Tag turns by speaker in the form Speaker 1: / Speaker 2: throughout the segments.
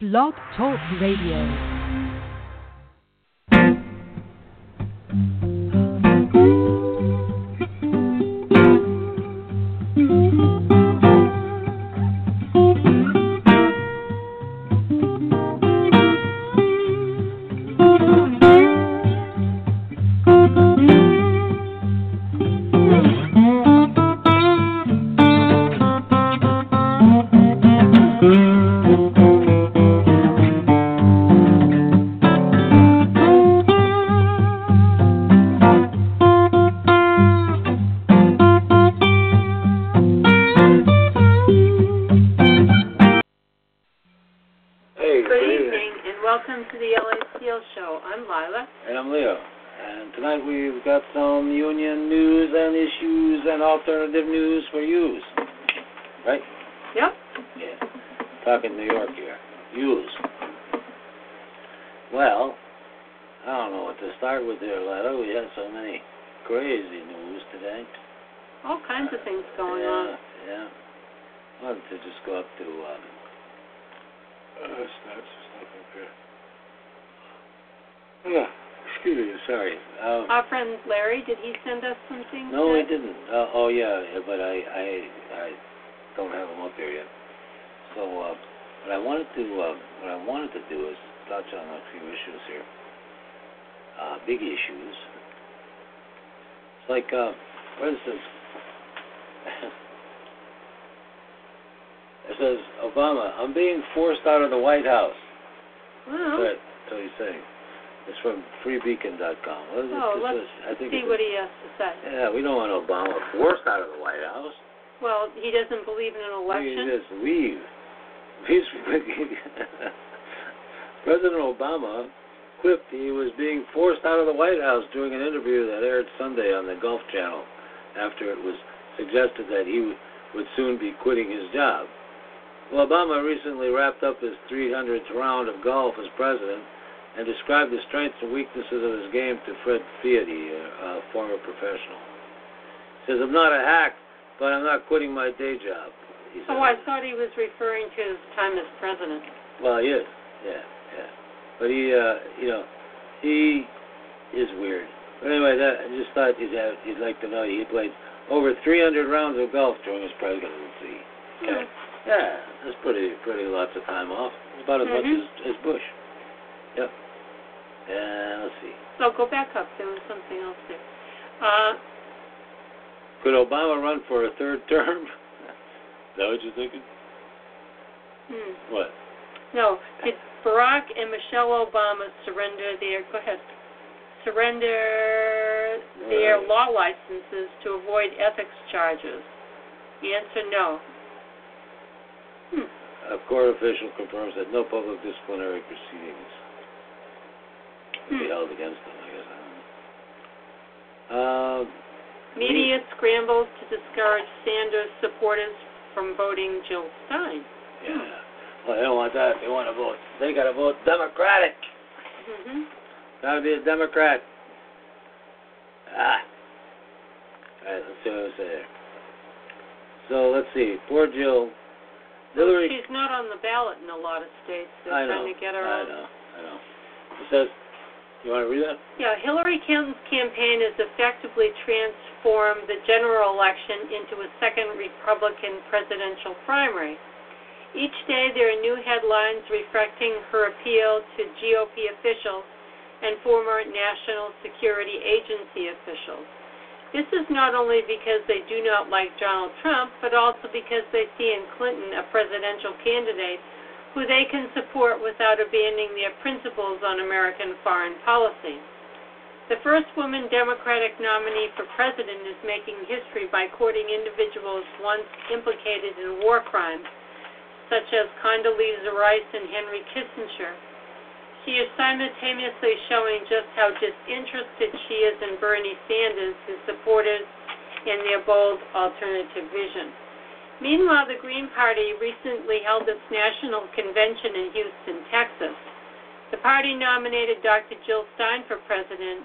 Speaker 1: Blog Talk Radio.
Speaker 2: White House.
Speaker 3: Well,
Speaker 2: Right, that's what he's saying. It's from freebeacon.com. It?
Speaker 3: Oh, let's
Speaker 2: is- I think
Speaker 3: see what he has to say.
Speaker 2: Yeah, we don't want Obama forced out of the White House.
Speaker 3: Well, he doesn't believe in an election.
Speaker 2: just leave. He's President Obama quipped he was being forced out of the White House during an interview that aired Sunday on the Golf Channel after it was suggested that he would soon be quitting his job. Well, Obama recently wrapped up his 300th round of golf as president and described the strengths and weaknesses of his game to Fred Fiati, a, former professional. He says, I'm not a hack, but I'm not quitting my day job. Said.
Speaker 3: Oh, I thought he was referring to his time as president.
Speaker 2: Well, he is. Yeah, yeah. But he, uh, you know, he is weird. But anyway, that I just thought you'd, have, you'd like to know he played over 300 rounds of golf during his presidency. Okay. Yeah, that's pretty, pretty lots of time off. About as much
Speaker 3: Mhm.
Speaker 2: as, as Bush. Yep. And let's see.
Speaker 3: So go back up. There was something else there. Uh,
Speaker 2: Could Obama run for a third term? is that what you're thinking?
Speaker 3: hmm.
Speaker 2: What?
Speaker 3: No. Did Barack and Michelle Obama surrender their go ahead surrender their law licenses to avoid ethics charges? The answer no. Hmm.
Speaker 2: A court official confirms that no public disciplinary proceedings will be
Speaker 3: Hmm.
Speaker 2: held against them, I guess. I don't know. Um,
Speaker 3: Media scrambles to discourage Sanders supporters from voting Jill Stein.
Speaker 2: yeah. Well, they don't want that. They want to vote. They got to vote Democratic.
Speaker 3: Mm-hmm.
Speaker 2: Got to be a Democrat. Ah. All right, let's see what I say there. So let's see. Poor Jill. Hillary.
Speaker 3: She's not on the ballot in a lot of states. They're
Speaker 2: I know.
Speaker 3: trying to get her
Speaker 2: I know. I know. It says. You want to read that?
Speaker 3: Yeah, Hillary Clinton's campaign has effectively transformed the general election into a second Republican presidential primary. Each day there are new headlines reflecting her appeal to GOP officials and former National Security Agency officials. This is not only because they do not like Donald Trump, but also because they see in Clinton a presidential candidate who they can support without abandoning their principles on American foreign policy. The first woman Democratic nominee for president is making history by courting individuals once implicated in war crimes, such as Condoleezza Rice and Henry Kissinger. She is simultaneously showing just how disinterested she is in Bernie Sanders, his supporters, and their bold alternative vision. Meanwhile, the Green Party recently held its national convention in Houston, Texas. The party nominated Dr. Jill Stein for president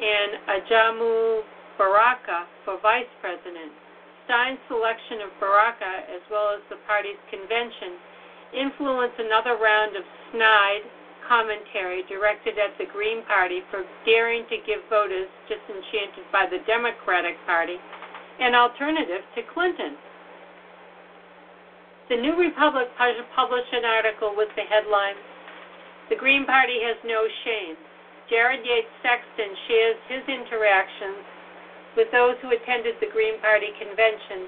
Speaker 3: and Ajamu Baraka for vice president. Stein's selection of Baraka, as well as the party's convention, influenced another round of snide commentary directed at the Green Party for daring to give voters disenchanted by the Democratic Party an alternative to Clinton. The New Republic published an article with the headline, The Green Party Has No Shame. Jared Yates Sexton shares his interactions with those who attended the Green Party convention,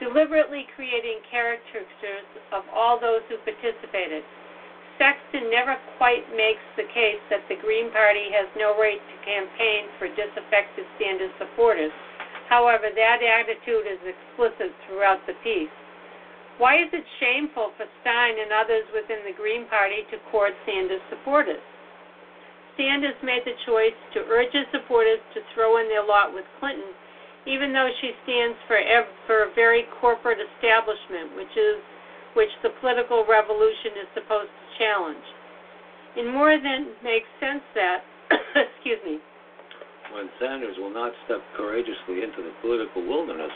Speaker 3: deliberately creating caricatures of all those who participated. Sexton never quite makes the case that the Green Party has no right to campaign for disaffected Sanders supporters. However, that attitude is explicit throughout the piece. Why is it shameful for Stein and others within the Green Party to court Sanders supporters? Sanders made the choice to urge his supporters to throw in their lot with Clinton, even though she stands for, for a very corporate establishment, which is which the political revolution is supposed to challenge. It more than makes sense that, excuse me,
Speaker 2: when Sanders will not step courageously into the political wilderness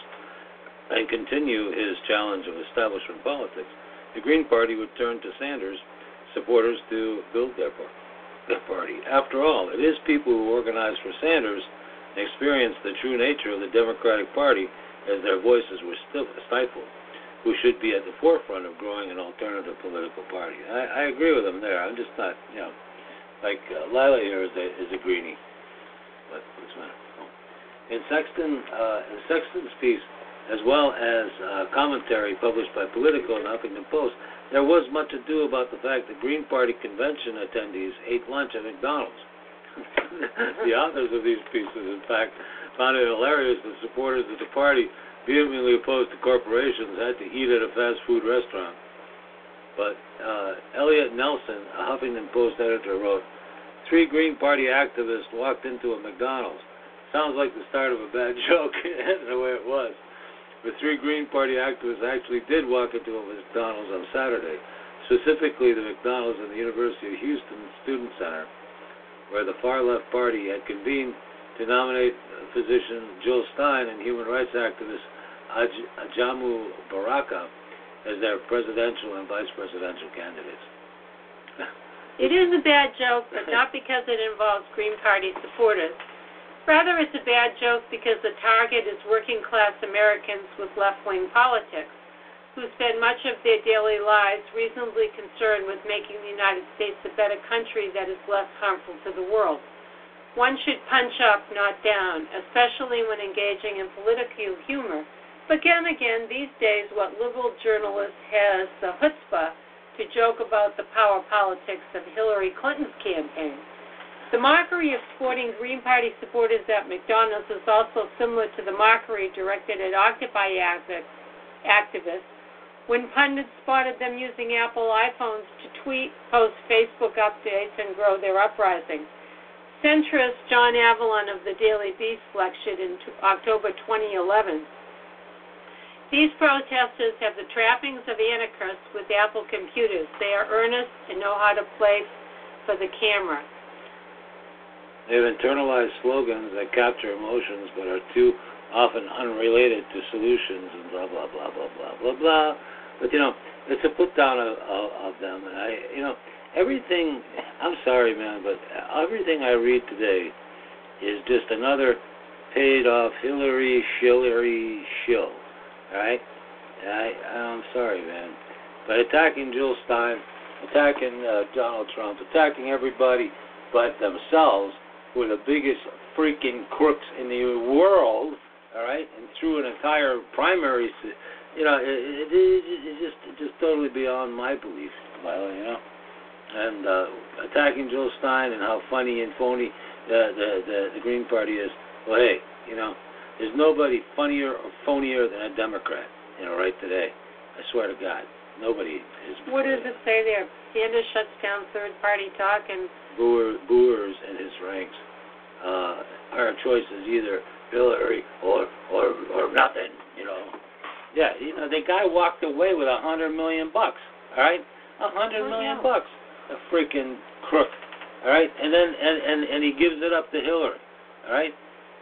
Speaker 2: and continue his challenge of establishment politics, the Green Party would turn to Sanders supporters to build their, their party. After all, it is people who organized for Sanders and experience the true nature of the Democratic Party as their voices were stifled who should be at the forefront of growing an alternative political party. I, I agree with them there. I'm just not, you know, like uh, Lila here is a, is a greenie. But what's the matter? Oh. In Sexton, uh, in Sexton's piece, as well as uh, commentary published by Politico and Huffington Post, there was much ado about the fact that Green Party convention attendees ate lunch at McDonald's. the authors of these pieces, in fact, found it hilarious that supporters of the party vehemently opposed to corporations had to eat at a fast food restaurant. But uh, Elliot Nelson, a Huffington Post editor, wrote, Three Green Party activists walked into a McDonald's. Sounds like the start of a bad joke, the way it was. But three Green Party activists actually did walk into a McDonald's on Saturday, specifically the McDonald's in the University of Houston Student Center, where the far left party had convened to nominate physician Jill Stein and human rights activist Ajamu Baraka as their presidential and vice presidential candidates.
Speaker 3: it is a bad joke, but not because it involves Green Party supporters. Rather, it's a bad joke because the target is working class Americans with left wing politics who spend much of their daily lives reasonably concerned with making the United States a better country that is less harmful to the world. One should punch up, not down, especially when engaging in political humor again, again, these days, what liberal journalist has the chutzpah to joke about the power politics of Hillary Clinton's campaign. The mockery of sporting Green Party supporters at McDonald's is also similar to the mockery directed at Occupy activists when pundits spotted them using Apple iPhones to tweet, post Facebook updates, and grow their uprising. Centrist John Avlon of the Daily Beast lectured in October 2011 these protesters have the trappings of anarchists with Apple computers. They are earnest and know how to play for the camera.
Speaker 2: They've internalized slogans that capture emotions but are too often unrelated to solutions and blah blah blah blah blah blah blah. But you know, it's a put down of, of, of them, and I, you know, everything. I'm sorry, man, but everything I read today is just another paid off Hillary Shillery shill. Right? I, I'm sorry, man. But attacking Jill Stein, attacking uh, Donald Trump, attacking everybody but themselves were the biggest freaking crooks in the world, all right? And through an entire primary, you know, it, it, it, it just it just totally beyond my belief, Lila, you know. And uh, attacking Jill Stein and how funny and phony the, the the the Green Party is. Well, hey, you know, there's nobody funnier or phonier than a Democrat, you know, right today. I swear to God, nobody is.
Speaker 3: What does it say there? Sanders shuts down third party talk and.
Speaker 2: Booers in his ranks. Uh, our choice is either Hillary or or or nothing, you know. Yeah, you know the guy walked away with a hundred million bucks. All right, a hundred
Speaker 3: oh,
Speaker 2: million bucks. A freaking crook. All right, and then and and and he gives it up to Hillary. All right,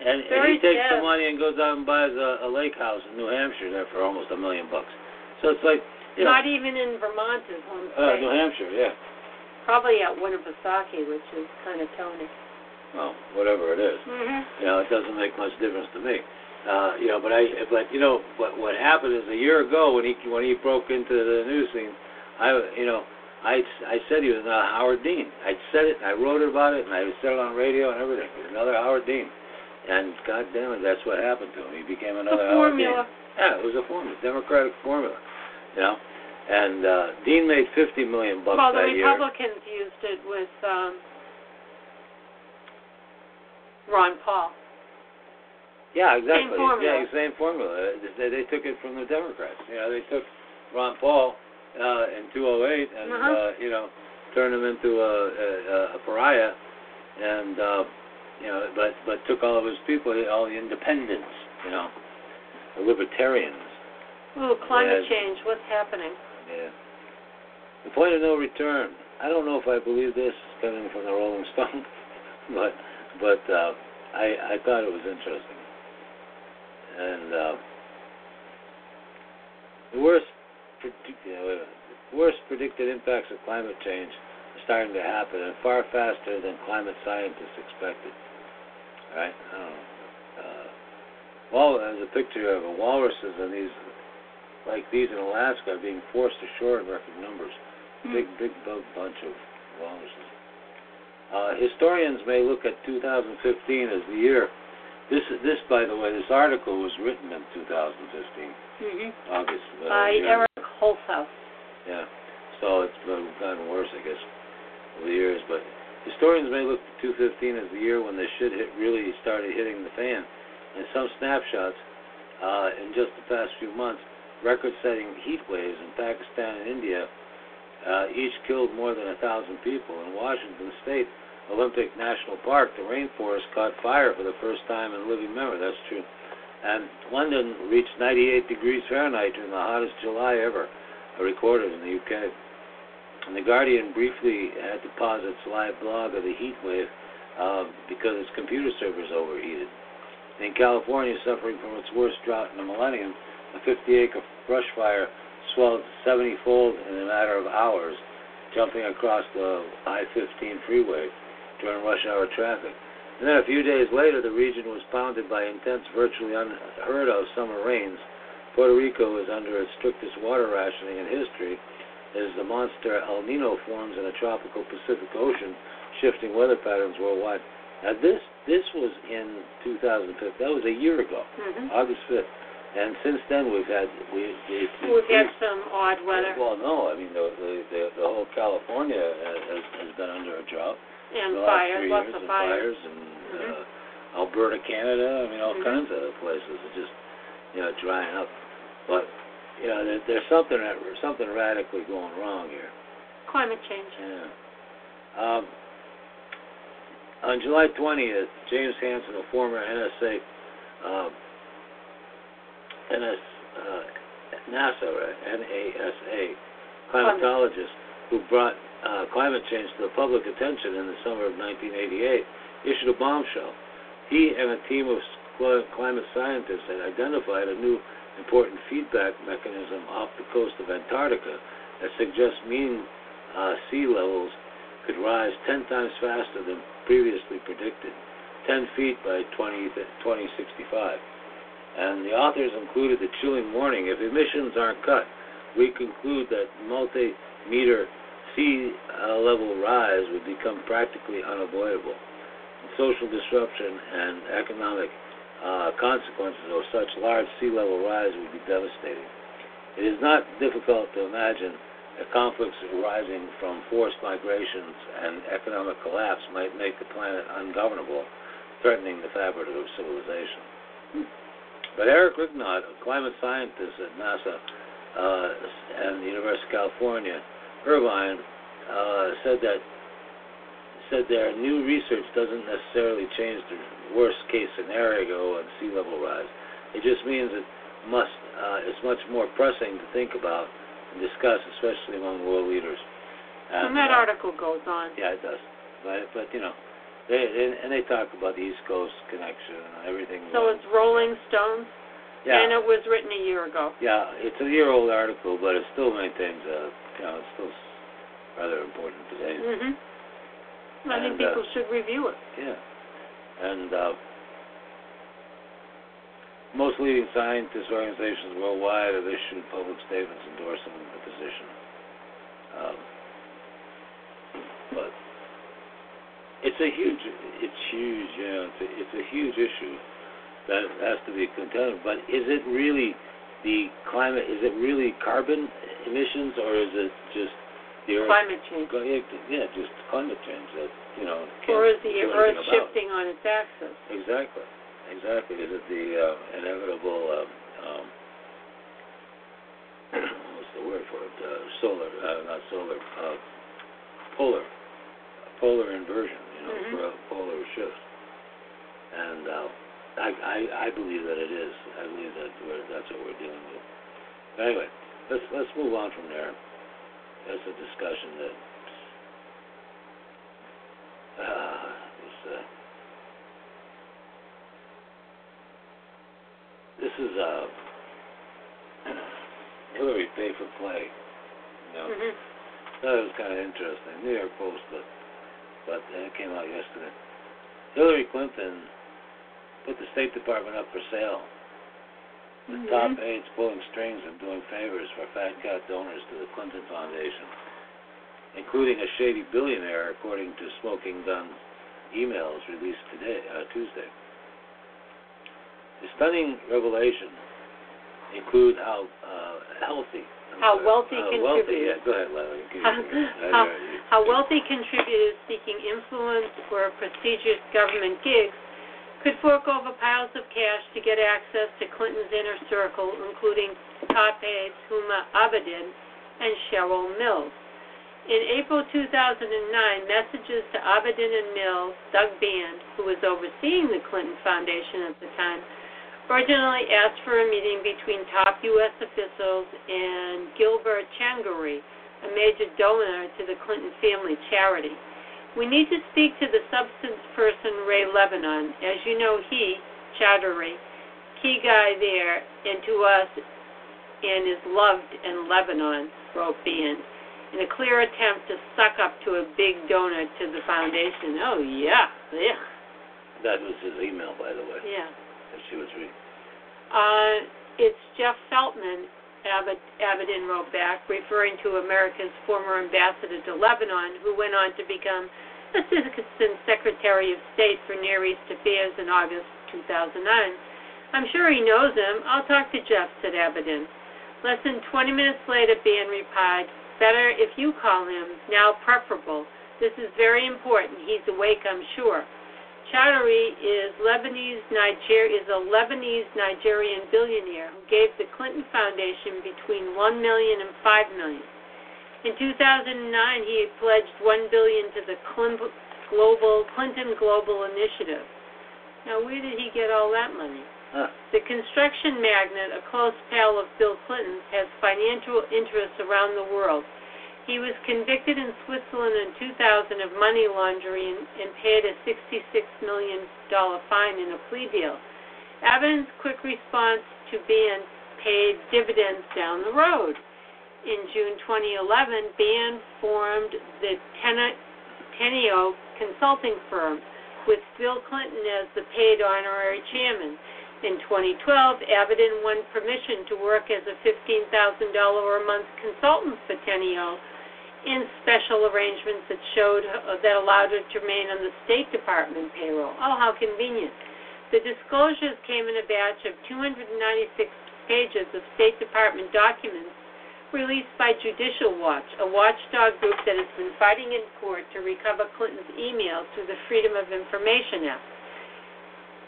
Speaker 2: and, and he takes the money and goes out and buys a, a lake house in New Hampshire there for almost a million bucks. So it's like Yeah.
Speaker 3: Not even in Vermont is one
Speaker 2: Uh. New Hampshire, yeah.
Speaker 3: Probably at Winnipesaukee, which is kind of Tony.
Speaker 2: Well, whatever it is.
Speaker 3: mm-hmm.
Speaker 2: You know, it doesn't make much difference to me. Uh, you know, but I, but you know, what what happened is a year ago when he when he broke into the news scene, I, you know, I I said he was another Howard Dean. I said it, I wrote about it, and I said it on radio and everything. He another Howard Dean, and God damn it, that's what happened to him. He became another
Speaker 3: The formula.
Speaker 2: Yeah, it was a formula, Democratic formula. You know, and uh, Dean made fifty million bucks
Speaker 3: Well, the
Speaker 2: that year.
Speaker 3: Republicans used it with um, Ron Paul.
Speaker 2: Yeah, exactly.
Speaker 3: formula.
Speaker 2: Yeah, same formula. They, they took it from the Democrats. You know, they took Ron Paul uh, in 208 and
Speaker 3: Uh-huh.
Speaker 2: uh, you know turned him into a, a, a pariah, and uh, you know, but but took all of his people, all the independents, you know, the libertarians.
Speaker 3: Ooh, climate
Speaker 2: Yeah.
Speaker 3: change. What's happening?
Speaker 2: Yeah. The point of no return. I don't know if I believe this coming from the Rolling Stone, but but uh, I I thought it was interesting. And uh, the worst you know, worst predicted impacts of climate change starting to happen, and far faster than climate scientists expected. Right. I don't know. Uh, well, there's a picture of a walruses and these like these in Alaska are being forced ashore in record numbers.
Speaker 3: Hmm.
Speaker 2: Big, big bu- bunch of walruses. Uh, historians may look at 2015 as the year. This, this, by the way, this article was written in 2015,
Speaker 3: mm-hmm.
Speaker 2: August. Uh,
Speaker 3: By Eric Holthaus.
Speaker 2: Yeah. So it's uh, gotten worse, I guess, over the years. But historians may look to 2015 as the year when the shit hit really started hitting the fan. In some snapshots, uh, in just the past few months, record-setting heat waves in Pakistan and India uh, each killed more than a thousand people. In Washington State Olympic National Park, the rainforest caught fire for the first time in living memory. That's true. And London reached 98 degrees Fahrenheit during the hottest July ever recorded in the UK. And the Guardian briefly had to pause its live blog of the heat wave uh, because its computer servers overheated. In California, suffering from its worst drought in a millennium, a 50-acre brush fire swelled 70-fold in a matter of hours, jumping across the I-15 freeway during rush hour traffic. And then a few days later, the region was pounded by intense, virtually unheard of summer rains. Puerto Rico is under its strictest water rationing in history as the monster El Nino forms in a tropical Pacific Ocean, shifting weather patterns worldwide. Now this this was in 2005. That was a year ago,
Speaker 3: Mhm.
Speaker 2: August 5th. And since then we've had we we
Speaker 3: We've had some odd weather
Speaker 2: Well, no, I mean the the the, the whole California has, has been under a drought
Speaker 3: and fires, lots
Speaker 2: years,
Speaker 3: of
Speaker 2: and
Speaker 3: fires.
Speaker 2: and
Speaker 3: Mhm.
Speaker 2: uh, Alberta, Canada. I mean, all
Speaker 3: Mhm.
Speaker 2: kinds of other places are just you know drying up. But you know, there, there's something something radically going wrong here.
Speaker 3: Climate change.
Speaker 2: Yeah. Um, on July 20th, James Hansen, a former NSA, uh, NS, uh, NASA, right? NASA climatologist who brought uh, climate change to the public attention in the summer of 1988, issued a bombshell. He and a team of climate scientists had identified a new important feedback mechanism off the coast of Antarctica that suggests mean uh, sea levels could rise 10 times faster than previously predicted, 10 feet by 20, 2065. And the authors included the chilling warning if emissions aren't cut, we conclude that multi meter sea uh, level rise would become practically unavoidable. Social disruption and economic uh, consequences of such large sea level rise would be devastating. It is not difficult to imagine that conflicts arising from forced migrations and economic collapse might make the planet ungovernable, threatening the fabric of civilization. But Eric Rignot, a climate scientist at NASA uh, and the University of California, Irvine, uh, said that said their new research doesn't necessarily change the worst case scenario on sea level rise. It just means it must uh, it's much more pressing to think about and discuss, especially among world leaders.
Speaker 3: And that
Speaker 2: uh,
Speaker 3: article goes on.
Speaker 2: yeah, it does. But but you know, they, they and they talk about the East Coast connection and everything.
Speaker 3: So it's Rolling Stones.
Speaker 2: Yeah.
Speaker 3: And it was written a year ago.
Speaker 2: Yeah, it's a year-old article, but it still maintains a, you know, it's still rather important today.
Speaker 3: Mhm. I think
Speaker 2: And, uh,
Speaker 3: people should review it.
Speaker 2: Yeah. And uh, most leading scientist organizations worldwide have issued public statements endorsing the position. Um, but it's a huge, it's huge, you know, it's a, it's a huge issue that has to be contended. But is it really the climate? Is it really carbon emissions, or is it just the Earth?
Speaker 3: Climate change.
Speaker 2: Go- Yeah, yeah, just climate change that you know.
Speaker 3: Or is the Earth
Speaker 2: about.
Speaker 3: shifting on its axis?
Speaker 2: Exactly, exactly. Is it the uh, inevitable? Um, um, what's the word for it? Uh, solar, uh, not solar. Uh, polar, polar inversion. You know,
Speaker 3: Mhm.
Speaker 2: for a polar shift. And uh, I, I, I believe that it is. I believe that we're, that's what we're dealing with. Anyway, let's let's move on from there. That's a discussion that uh, is, uh, this is uh, Hillary pay for play. You know,
Speaker 3: Mhm.
Speaker 2: that was kind of interesting. New York Post, but but it came out yesterday. Hillary Clinton put the State Department up for sale. The
Speaker 3: Mhm.
Speaker 2: top aides pulling strings and doing favors for fat cat donors to the Clinton Foundation, including a shady billionaire, according to Smoking Gun emails released today, uh, Tuesday. The stunning revelation include how uh, healthy, I'm
Speaker 3: How
Speaker 2: sorry,
Speaker 3: wealthy
Speaker 2: uh, wealthy,
Speaker 3: contributors.
Speaker 2: yeah, go ahead, Larry.
Speaker 3: How, how, how wealthy contributors seeking influence or prestigious government gigs could fork over piles of cash to get access to Clinton's inner circle, including top aides Huma Abedin and Cheryl Mills. In April 2009, messages to Abedin and Mills, Doug Band, who was overseeing the Clinton Foundation at the time, originally asked for a meeting between top U.S. officials and Gilbert Chagoury, a major donor to the Clinton family charity. We need to speak to the substance person Ray Lebanon. As you know, he, Chagoury, key guy there, and to us, and is loved in Lebanon, wrote Band, in a clear attempt to suck up to a big donor to the foundation. Oh, yeah, yeah,
Speaker 2: That was his email, by the way,
Speaker 3: yeah.
Speaker 2: that she was reading.
Speaker 3: Uh, it's Jeff Feltman, Abed, Abedin wrote back, referring to America's former ambassador to Lebanon, who went on to become Assistant Secretary of State for Near East Affairs in August 2009. I'm sure he knows him. I'll talk to Jeff, said Abedin. Less than 20 minutes later, Band replied, Better if you call him, now preferable. This is very important. He's awake, I'm sure. Chagoury is Lebanese Niger is a Lebanese Nigerian billionaire who gave the Clinton Foundation between one million and five million. In 2009, he pledged 1 billion to the Clinton Global Clinton Global Initiative. Now, where did he get all that money?
Speaker 2: Huh.
Speaker 3: The construction magnate, a close pal of Bill Clinton's, has financial interests around the world. He was convicted in Switzerland in 2000 of money laundering and paid a $66 million fine in a plea deal. Evans' quick response to Band paid dividends down the road. In June 2011, Band formed the Teneo consulting firm with Bill Clinton as the paid honorary chairman. In 2012, Abedin won permission to work as a $15,000 a month consultant for Teneo in special arrangements that showed uh, that allowed her to remain on the State Department payroll. Oh, how convenient. The disclosures came in a batch of 296 pages of State Department documents released by Judicial Watch, a watchdog group that has been fighting in court to recover Clinton's emails through the Freedom of Information Act.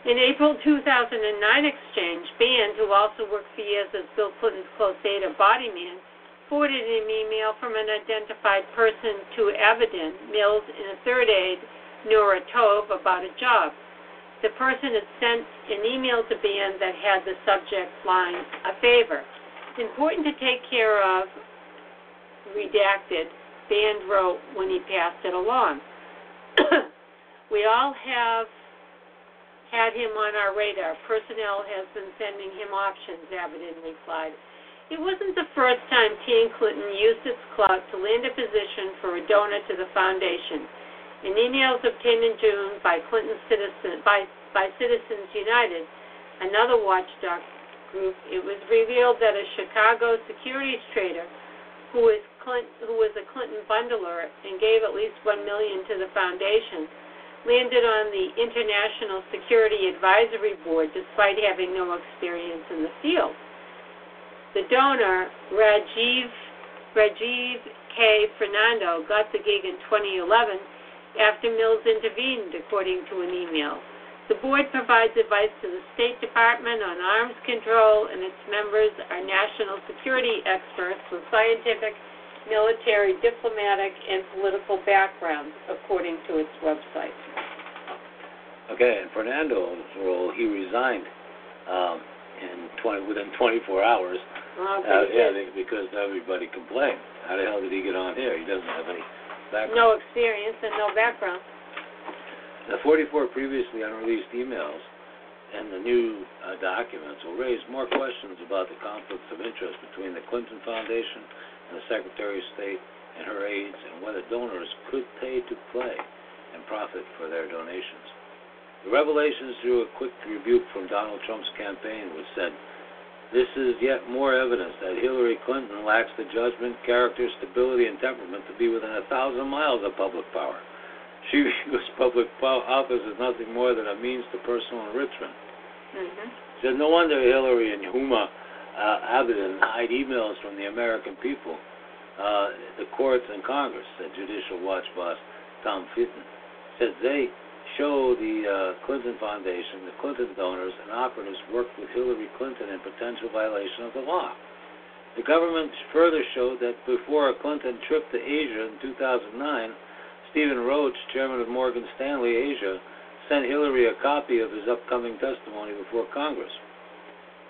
Speaker 3: In April 2009 exchange, Band, who also worked for years as Bill Clinton's close aide or body man, forwarded an email from an identified person to Abedin, Mills, and a third aide, Nora Toiv, about a job. The person had sent an email to Band that had the subject line, a favor. It's important to take care of, redacted, Band wrote when he passed it along. we all have had him on our radar. Personnel has been sending him options, Abedin replied. It wasn't the first time Team Clinton used its clout to land a position for a donor to the foundation. In emails obtained in June by Clinton citizen by by Citizens United, another watchdog group, it was revealed that a Chicago securities trader who was Clinton, who was a Clinton bundler and gave at least one million to the foundation landed on the International Security Advisory Board despite having no experience in the field. The donor, Rajiv, Rajiv K. Fernando, got the gig in 2011 after Mills intervened, according to an email. The board provides advice to the State Department on arms control, and its members are national security experts with scientific, military, diplomatic, and political backgrounds, according to its website.
Speaker 2: Okay, and Fernando's role, he resigned um, in 20 within 24 hours.
Speaker 3: Well,
Speaker 2: Uh, yeah, they- because everybody complained. How the hell did he get on here? He doesn't have any background.
Speaker 3: no experience and no background.
Speaker 2: The 44 previously unreleased emails and the new uh, documents will raise more questions about the conflicts of interest between the Clinton Foundation and the Secretary of State and her aides and whether donors could pay to play and profit for their donations. The revelations drew a quick rebuke from Donald Trump's campaign, which said, This is yet more evidence that Hillary Clinton lacks the judgment, character, stability, and temperament to be within a thousand miles of public power. She views public office as nothing more than a means to personal enrichment.
Speaker 3: hmm
Speaker 2: Said no wonder Hillary and Huma uh, Abedin hide emails from the American people, uh, the courts and Congress, said Judicial Watch boss Tom Fitton. Said they show the uh, Clinton Foundation, the Clinton donors, and operatives worked with Hillary Clinton in potential violation of the law. The government further showed that before a Clinton trip to Asia in 2009, Stephen Roach, chairman of Morgan Stanley Asia, sent Hillary a copy of his upcoming testimony before Congress.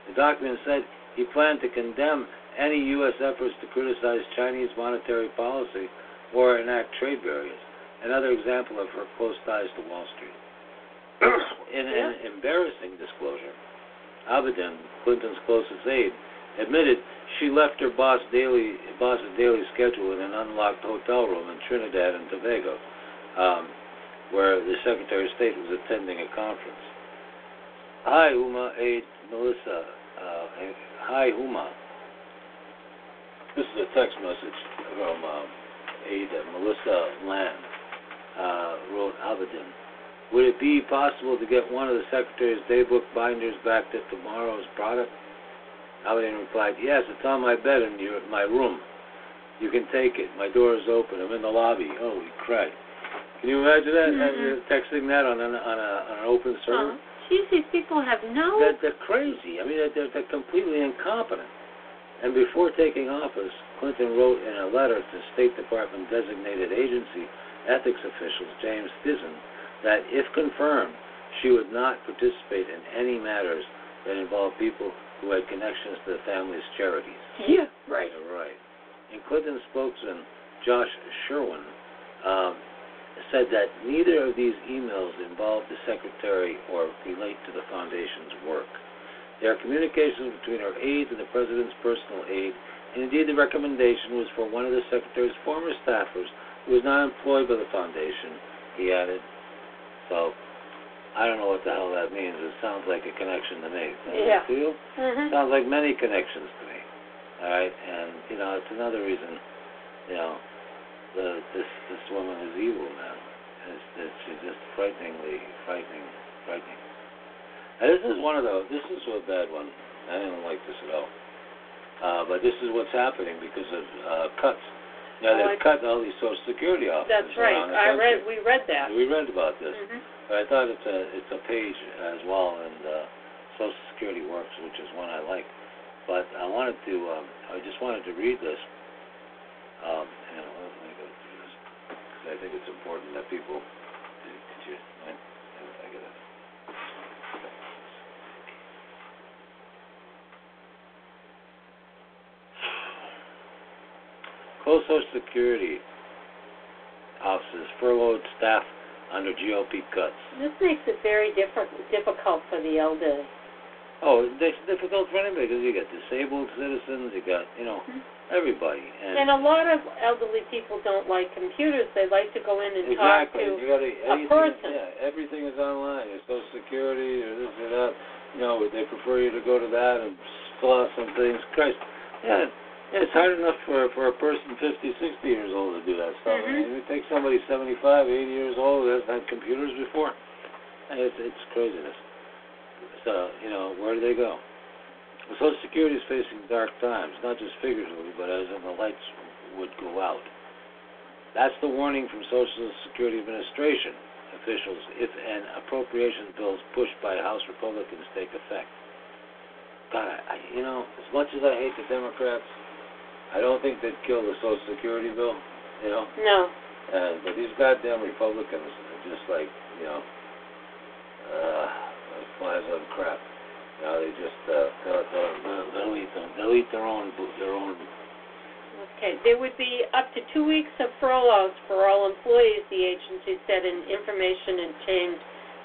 Speaker 2: The document said he planned to condemn any U.S. efforts to criticize Chinese monetary policy or enact trade barriers, another example of her close ties to Wall Street. In an embarrassing disclosure, Abedin, Clinton's closest aide, admitted she left her boss daily, boss's daily schedule in an unlocked hotel room in Trinidad and Tobago, um, where the Secretary of State was attending a conference. Hi, Huma, aide Melissa. Uh, hi, Huma. This is a text message from um, Melissa Land. Uh, wrote Abedin. Would it be possible to get one of the Secretary's daybook binders back to tomorrow's product? Abedin replied, Yes, it's on my bed in your, my room. You can take it. My door is open. I'm in the lobby. Holy crap. Can you imagine that?
Speaker 3: Mhm.
Speaker 2: Uh, Texting that on an, on, a, on an open server?
Speaker 3: Oh, geez, these people have no.
Speaker 2: They're, they're crazy. I mean, they're, they're, completely incompetent. And before taking office, Clinton wrote in a letter to State Department designated agency ethics officials, James Thessin, that if confirmed, she would not participate in any matters that involved people who had connections to the family's charities.
Speaker 3: Yeah, right.
Speaker 2: Yeah, right. And Clinton spokesman Josh Schwerin um, said that neither of these emails involved the secretary or relate to the foundation's work. They are communications between her aides and the president's personal aide, and indeed the recommendation was for one of the secretary's former staffers who was not employed by the foundation, he added. So, I don't know what the hell that means. It sounds like a connection to me.
Speaker 3: Yeah.
Speaker 2: to you?
Speaker 3: hmm
Speaker 2: Sounds like many connections to me. All right, and you know it's another reason, you know, the this this woman is evil, man. It's, it's she's just frighteningly, frightening, frightening. And this is one of those. This is a bad one. I didn't like this at all. Uh, but this is what's happening because of uh, cuts. Now
Speaker 3: Oh,
Speaker 2: they've
Speaker 3: I-
Speaker 2: cut all these Social Security offices
Speaker 3: That's right. I
Speaker 2: country.
Speaker 3: read. We read that.
Speaker 2: We read about this.
Speaker 3: hmm
Speaker 2: I thought it's a it's a page as well, and uh, Social Security Works, which is one I like. But I wanted to, um, I just wanted to read this. Um, and let me go through this 'cause I think it's important that people. Did you? I, I it. Close Social Security offices furloughed staff under GOP cuts.
Speaker 3: This makes it very diffi- difficult for the elderly.
Speaker 2: Oh, it's difficult for anybody because you got disabled citizens, you got you know
Speaker 3: Mhm.
Speaker 2: everybody, and,
Speaker 3: And a lot of elderly people don't like computers. They like to go in and
Speaker 2: exactly
Speaker 3: talk to.
Speaker 2: you got to anything,
Speaker 3: person.
Speaker 2: Yeah, everything is online. Your Social Security or this or that. You know, they prefer you to go to that and fill out some things. Christ, yeah. Yeah, it's hard enough for for a person 50, 60 years old to do that stuff. I
Speaker 3: Mhm.
Speaker 2: mean, it takes somebody 75, 80 years old hasn't had computers before. And it's it's craziness. So you know, where do they go? Well, Social Security is facing dark times, not just figuratively, but as in the lights would go out. That's the warning from Social Security Administration officials if an appropriation bill is pushed by House Republicans take effect. God, I, I, you know, as much as I hate the Democrats, I don't think they'd kill the Social Security bill. You know,
Speaker 3: No.
Speaker 2: uh, but these goddamn Republicans are just like, you know, uh, flies on crap. You know, they just uh, they'll, they'll, they'll eat them. They'll eat their own their own.
Speaker 3: Okay. There would be up to two weeks of furloughs for all employees, the agency said in information obtained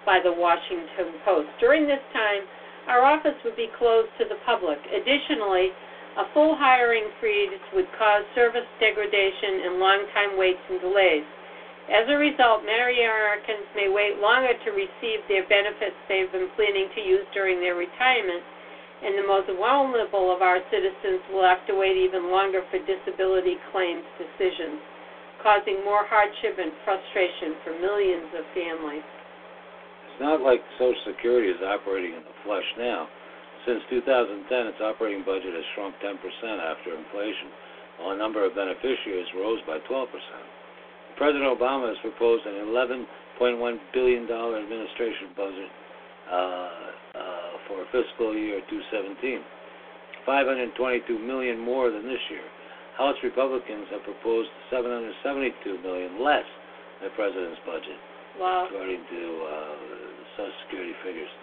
Speaker 3: by the Washington Post. During this time, our office would be closed to the public. Additionally, a full hiring freeze would cause service degradation and long time waits and delays. As a result, many Americans may wait longer to receive their benefits they've been planning to use during their retirement, and the most vulnerable of our citizens will have to wait even longer for disability claims decisions, causing more hardship and frustration for millions of families.
Speaker 2: It's not like Social Security is operating in the flesh now. Since 2010, its operating budget has shrunk 10% after inflation, while a number of beneficiaries rose by 12%. President Obama has proposed an $11.1 billion administration budget uh, uh, for fiscal year 2017, 522 million more than this year. House Republicans have proposed 772 million less than the president's budget
Speaker 3: Wow.
Speaker 2: according to uh, Social Security figures,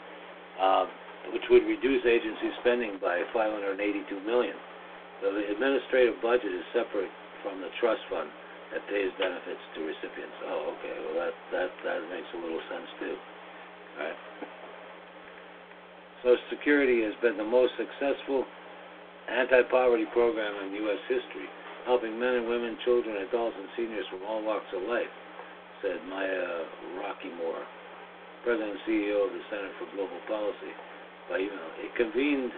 Speaker 2: uh, which would reduce agency spending by 582 million. The administrative budget is separate from the trust fund that pays benefits to recipients. Oh, okay. Well, that that that makes a little sense too. All right. Social Security has been the most successful anti-poverty program in U.S. history, helping men and women, children, adults, and seniors from all walks of life said Maya Rockeymoore, President and CEO of the Center for Global Policy. It convened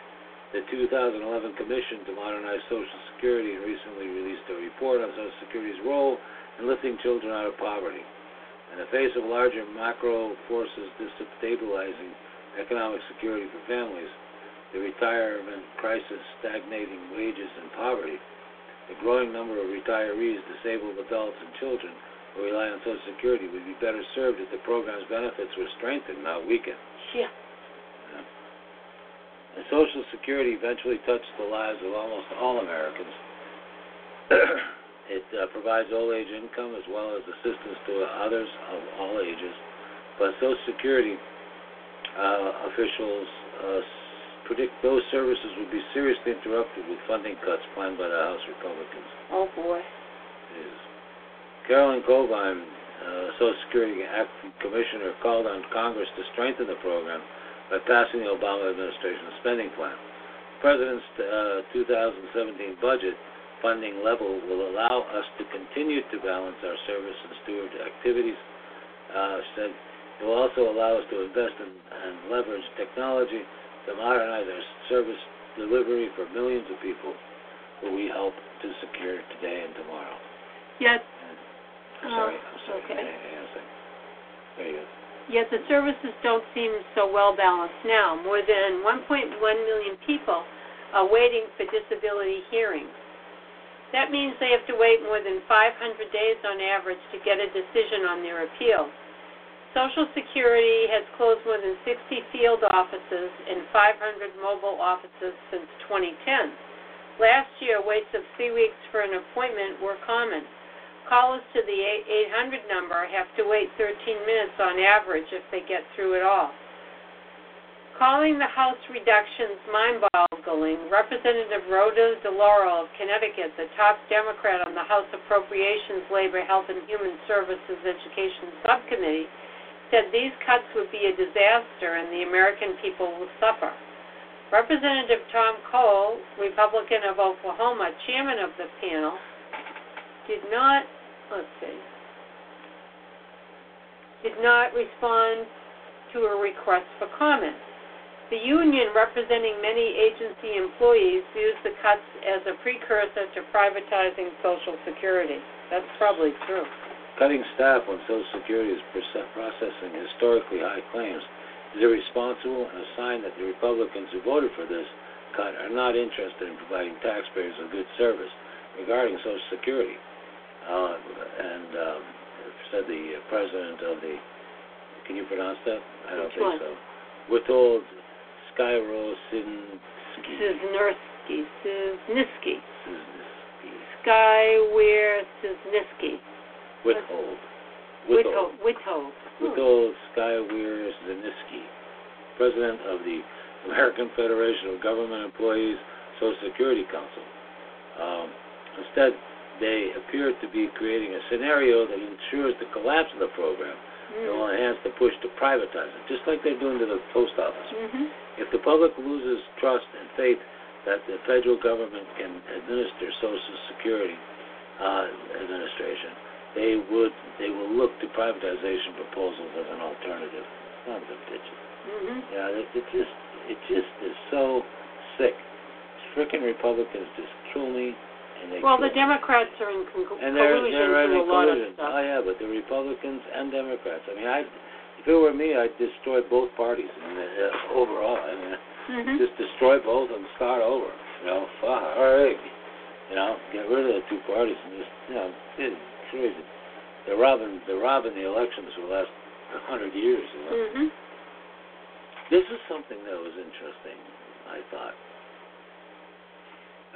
Speaker 2: the 2011 Commission to Modernize Social Security and recently released a report on Social Security's role in lifting children out of poverty. In the face of larger macro forces destabilizing economic security for families, the retirement crisis, stagnating wages, and poverty, the growing number of retirees, disabled adults, and children who rely on Social Security would be better served if the program's benefits were strengthened, not weakened.
Speaker 3: Yeah.
Speaker 2: And Social Security eventually touched the lives of almost all Americans. it uh, provides old age income as well as assistance to others of all ages. But Social Security uh, officials uh, predict those services would be seriously interrupted with funding cuts planned by the House Republicans.
Speaker 3: Oh boy.
Speaker 2: Is Carolyn Colvin, uh, Social Security Acting Commissioner, called on Congress to strengthen the program by passing the Obama administration's spending plan. The President's uh, 2017 budget funding level will allow us to continue to balance our service and steward activities. Uh, said it will also allow us to invest in and leverage technology to modernize our service delivery for millions of people who we help to secure today and tomorrow.
Speaker 3: Yet,
Speaker 2: I'm
Speaker 3: Oh,
Speaker 2: sorry. I'm sorry.
Speaker 3: okay.
Speaker 2: Hang on, hang on a. There you go.
Speaker 3: Yet the services don't seem so well balanced now. More than 1.1 million people are waiting for disability hearings. That means they have to wait more than 500 days on average to get a decision on their appeal. Social Security has closed more than 60 field offices and 500 mobile offices since 2010. Last year, waits of three weeks for an appointment were common. Callers to the 800 number have to wait 13 minutes on average if they get through at all. Calling the House reductions mind-boggling, Representative Rosa DeLauro of Connecticut, the top Democrat on the House Appropriations, Labor, Health, and Human Services Education Subcommittee, said these cuts would be a disaster and the American people will suffer. Representative Tom Cole, Republican of Oklahoma, chairman of the panel, did not, see, did not respond to a request for comment. The union, representing many agency employees, views the cuts as a precursor to privatizing Social Security. That's probably true.
Speaker 2: Cutting staff when Social Security is processing historically high claims is irresponsible and a sign that the Republicans who voted for this cut are not interested in providing taxpayers a good service regarding Social Security. Uh, and um, said the president of the, can you pronounce that? I don't
Speaker 3: Which
Speaker 2: think
Speaker 3: one?
Speaker 2: so. Witold Skyro Sinsky.
Speaker 3: Cisnersky, Cisniski, Skyware Cisniski,
Speaker 2: Withold.
Speaker 3: Withold, Withold. Hmm.
Speaker 2: Witold Skyware Ziniski, president of the American Federation of Government Employees Social Security Council. Um, instead, they appear to be creating a scenario that ensures the collapse of the program
Speaker 3: Hmm.
Speaker 2: and will enhance the push to privatize it, just like they're doing to the post office.
Speaker 3: Mm-hmm.
Speaker 2: If the public loses trust and faith that the federal government can administer Social Security uh, administration, they would they will look to privatization proposals as an alternative. Son of a bitches.
Speaker 3: Mm-hmm.
Speaker 2: Yeah, it, it just it just is so sick. Frickin' Republicans just me, and they
Speaker 3: Well, the
Speaker 2: me.
Speaker 3: Democrats are in con-
Speaker 2: and they're
Speaker 3: collusion
Speaker 2: they're right
Speaker 3: to
Speaker 2: in
Speaker 3: a lot of stuff.
Speaker 2: Oh yeah, but the Republicans and Democrats. I mean, I if it were me, I'd destroy both parties. I mean, uh, overall, I mean,
Speaker 3: Mm-hmm.
Speaker 2: just destroy both and start over. You know, fuck, all right. You know, get rid of the two parties and just you know, it's crazy. They're robbing they're robbing the elections for the last hundred years. You know.
Speaker 3: Mm-hmm.
Speaker 2: This is something that was interesting, I thought.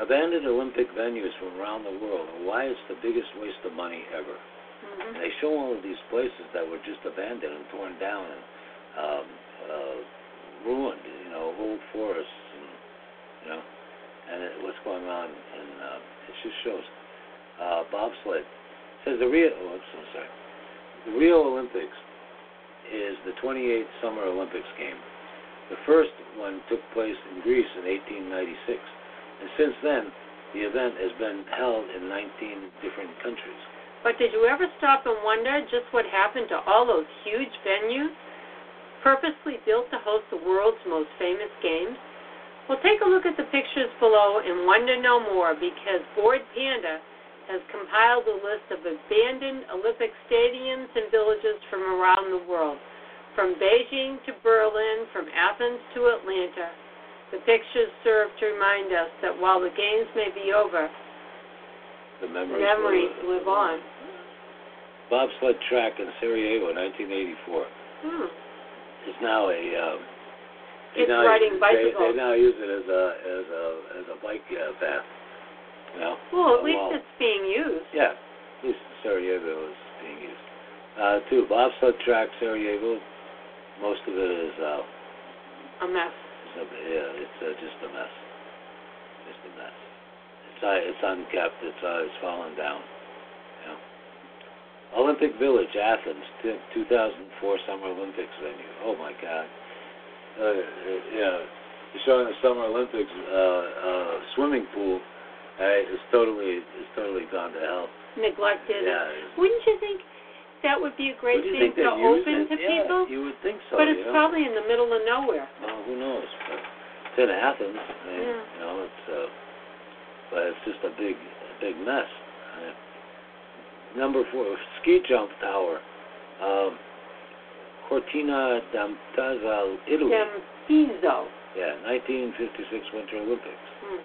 Speaker 2: Abandoned Olympic venues from around the world, and why it's the biggest waste of money ever.
Speaker 3: Mm-hmm.
Speaker 2: And they show all of these places that were just abandoned and torn down and um, uh, ruined, you know, whole forests, and, you know, and it, what's going on. And uh, it just shows. Uh, bobsled says the Rio. Oh, I'm so sorry. The Rio Olympics is the 28th Summer Olympics game. The first one took place in Greece in 1896, and since then, the event has been held in 19 different countries.
Speaker 3: But did you ever stop and wonder just what happened to all those huge venues, purposely built to host the world's most famous games? Well, take a look at the pictures below and wonder no more because Bored Panda has compiled a list of abandoned Olympic stadiums and villages from around the world, from Beijing to Berlin, from Athens to Atlanta. The pictures serve to remind us that while the games may be over,
Speaker 2: The memories,
Speaker 3: memories live on.
Speaker 2: Bobsled track in Sarajevo, 1984,
Speaker 3: Hmm.
Speaker 2: is now a. Um, they now,
Speaker 3: riding
Speaker 2: they,
Speaker 3: bicycles.
Speaker 2: they now use it as a as a as a bike uh, path. You know.
Speaker 3: Well, at least it's being used.
Speaker 2: Yeah, at least Sarajevo is being used. Uh, two bobsled track Sarajevo. Most of it is uh,
Speaker 3: A mess.
Speaker 2: A, yeah, it's uh, just a mess. Just a mess. It's uh, it's unkept. It's uh, it's fallen down. You know. Olympic Village, Athens, 2004 Summer Olympics venue. Oh my God. Uh, uh, yeah, you're showing the Summer Olympics uh, uh, swimming pool. Uh, it's totally it's totally gone to hell.
Speaker 3: Neglected.
Speaker 2: Yeah.
Speaker 3: Wouldn't you think that would be a great
Speaker 2: Would
Speaker 3: thing to open to
Speaker 2: yeah,
Speaker 3: people?
Speaker 2: You would think so.
Speaker 3: but it's
Speaker 2: know?
Speaker 3: probably in the middle of nowhere.
Speaker 2: Well, who knows? But it's in Athens. I mean,
Speaker 3: Yeah.
Speaker 2: you know, it's uh, but it's just a big, a big mess. Uh, number four, ski jump tower, um, Cortina d'Ampezzo, Italy.
Speaker 3: Gambizo.
Speaker 2: Yeah, 1956 Winter Olympics.
Speaker 3: Hmm.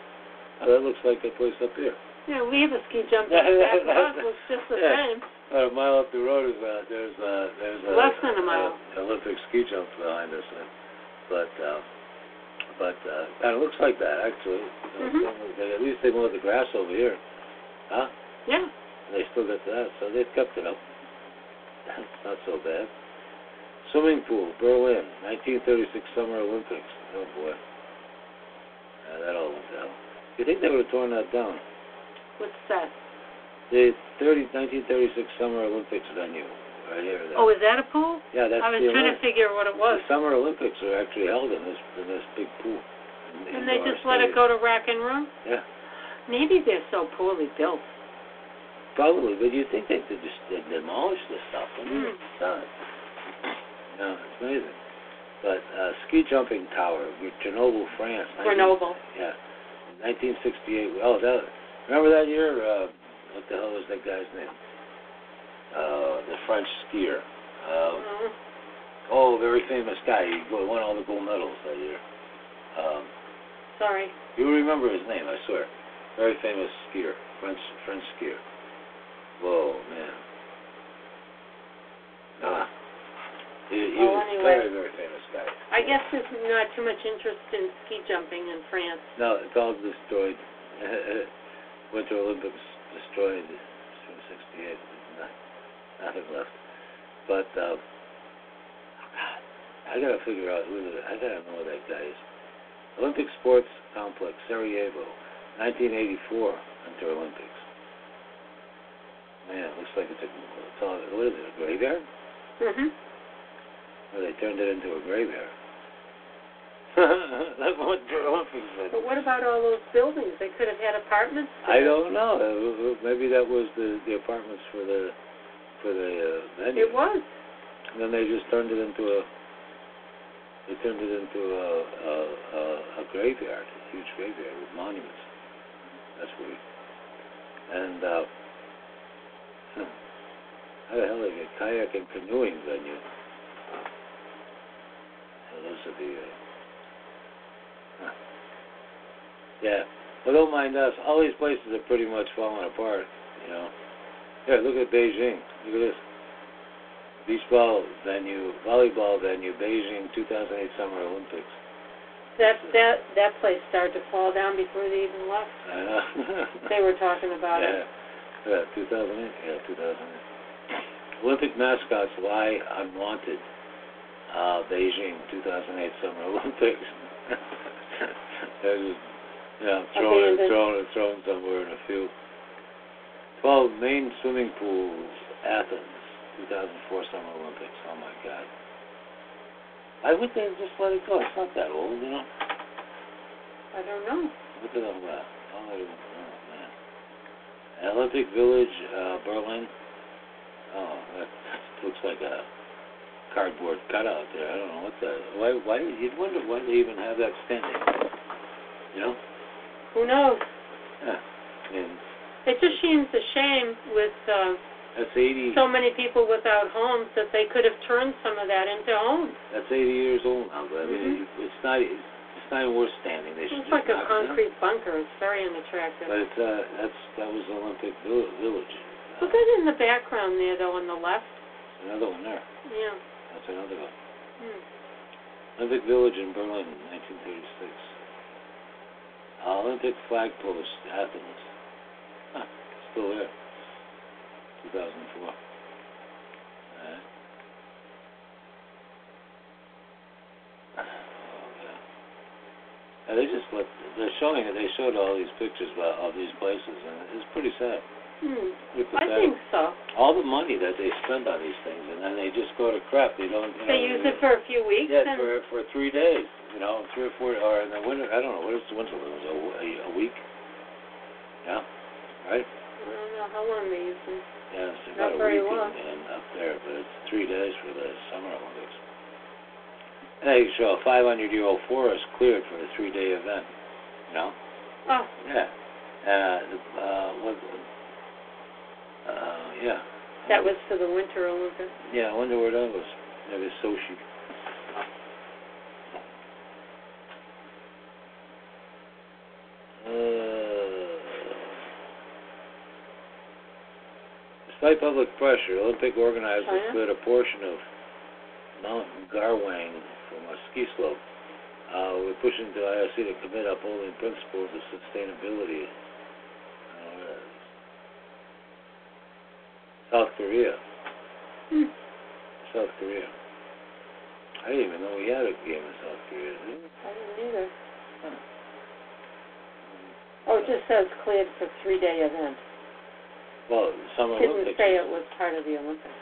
Speaker 2: Oh, that looks like a place up here.
Speaker 3: Yeah, we have a ski jump
Speaker 2: Yeah,
Speaker 3: in the back
Speaker 2: yeah,
Speaker 3: of us. Looks just the
Speaker 2: yeah.
Speaker 3: same.
Speaker 2: About a mile up the road is uh, there's uh, there's a
Speaker 3: Less than a mile.
Speaker 2: uh, Olympic ski jump behind us, uh, but uh, but uh, kind of looks like that actually.
Speaker 3: Mhm.
Speaker 2: they- At least they mowed the grass over here, huh?
Speaker 3: Yeah.
Speaker 2: And they still got that, so they've kept it up. Not so bad. Swimming pool, Berlin, 1936 Summer Olympics. Oh boy. Yeah, that all went down. You think they would have torn that down?
Speaker 3: What's that?
Speaker 2: The 30, 1936 Summer Olympics venue, right here. That,
Speaker 3: Oh, is that a pool?
Speaker 2: yeah, that's
Speaker 3: I was
Speaker 2: the
Speaker 3: trying to
Speaker 2: Olymp-
Speaker 3: figure what it was.
Speaker 2: The Summer Olympics are actually held in this in this big pool. in-
Speaker 3: And they
Speaker 2: indoor
Speaker 3: just let it
Speaker 2: stadium.
Speaker 3: go to rack and room?
Speaker 2: Yeah,
Speaker 3: Maybe they're so poorly built.
Speaker 2: probably. But you think they could just they demolish this stuff? I mean,
Speaker 3: Hmm.
Speaker 2: it's done. No, it's amazing. But uh, ski jumping tower, Grenoble, France. 19
Speaker 3: Grenoble.
Speaker 2: Yeah, 1968. Oh, that. Remember that year? Uh, what the hell was that guy's name? Uh, the French skier. Uh,
Speaker 3: Mhm.
Speaker 2: oh, very famous guy. He won all the gold medals that year. Um,
Speaker 3: Sorry.
Speaker 2: you remember his name? I swear. Very famous skier, French French skier. Whoa, man. Ah. He, he
Speaker 3: Well,
Speaker 2: was
Speaker 3: anyway.
Speaker 2: a very, very famous guy.
Speaker 3: I guess there's not too much interest in ski jumping in France.
Speaker 2: No, it's all destroyed. Winter Olympics destroyed. From '68, not, nothing left. But uh, God, I gotta figure out who the, I gotta know who that guy is. Olympic Sports Complex, Sarajevo, 1984 Winter Olympics. Man, it looks like it's a, it's all, what is it, a graveyard?
Speaker 3: Mhm.
Speaker 2: Well, they turned it into a graveyard. That's what.
Speaker 3: But what about all those buildings? They could have had apartments.
Speaker 2: I don't know. Maybe that was the the apartments for the for the uh, venue.
Speaker 3: It was.
Speaker 2: And then they just turned it into a they turned it into a a, a, a graveyard, a huge graveyard with monuments. That's weird. And uh, huh. how the hell they get kayak and canoeing venue? Well, those are the. Uh, huh. Yeah. Well, don't mind us. All these places are pretty much falling apart. You know. Here, look at Beijing. Look at this. Beach ball venue, volleyball venue, Beijing 2008 Summer Olympics.
Speaker 3: That that that place started to fall down before they even left.
Speaker 2: I know.
Speaker 3: They were talking about
Speaker 2: yeah.
Speaker 3: it.
Speaker 2: Yeah, 2008. Yeah, 2008. Olympic mascots lie unwanted. Uh, Beijing 2008 Summer Olympics. They're just, you know, thrown it, thrown it, thrown somewhere in a field. 12 main swimming pools, Athens 2004 Summer Olympics. Oh my God. Why would they just let it go? It's not that old, you know.
Speaker 3: I don't know.
Speaker 2: Look at all that. Oh, I don't know, man. Olympic Village, uh, Berlin. Oh, that looks like a cardboard cutout there. I don't know what the. Why? Why? You'd wonder why they even have that standing. You know?
Speaker 3: Who knows?
Speaker 2: Yeah.
Speaker 3: It just seems a shame with uh,
Speaker 2: that's 80.
Speaker 3: so many people without homes that they could have turned some of that into homes.
Speaker 2: That's 80 years old now. But I mean, it's not. It's not even worth standing. They should
Speaker 3: It's like a
Speaker 2: knock it down.
Speaker 3: concrete bunker. It's very unattractive.
Speaker 2: But it's, uh, that's that was Olympic Vill- Village.
Speaker 3: Look at in the background there, though, on the left.
Speaker 2: Another one there.
Speaker 3: Yeah.
Speaker 2: That's another one.
Speaker 3: Hmm.
Speaker 2: Olympic Village in Berlin, 1936. Olympic flag post, Athens. Huh, still there. 2004. Alright. Oh. And they just let, they're showing it, they showed all these pictures of these places, and it's pretty sad.
Speaker 3: Hmm. I think so.
Speaker 2: All the money that they spend on these things, and then they just go to crap. They don't, you know.
Speaker 3: They use it for a few weeks
Speaker 2: Yeah, for for three days. You know, three or four, or in the winter. I don't know. What is the winter? Olympics? A, a, a week? Yeah. Right.
Speaker 3: I don't know how long they use them.
Speaker 2: Yeah, it's
Speaker 3: Not
Speaker 2: about a
Speaker 3: very
Speaker 2: week
Speaker 3: long.
Speaker 2: in, in up there, but it's three days for the summer Olympics. They show a 500-year-old forest cleared for a three-day event. You know.
Speaker 3: Oh,
Speaker 2: Yeah. Uh, uh, what? Uh, yeah.
Speaker 3: that was for the Winter Olympics.
Speaker 2: Yeah, I wonder where that was. Maybe Sochi. Uh, despite public pressure, Olympic organizers
Speaker 3: China?
Speaker 2: cleared a portion of Mount Gariwang from a ski slope. Uh, we're pushing the IOC to commit upholding principles of sustainability. South Korea.
Speaker 3: Hmm.
Speaker 2: South Korea. I didn't even know we had a game in South Korea. Did we?
Speaker 3: I didn't either. Oh, it just says cleared for three-day event.
Speaker 2: Well, Summer
Speaker 3: Didn't
Speaker 2: Olympics.
Speaker 3: say it was part of the Olympics.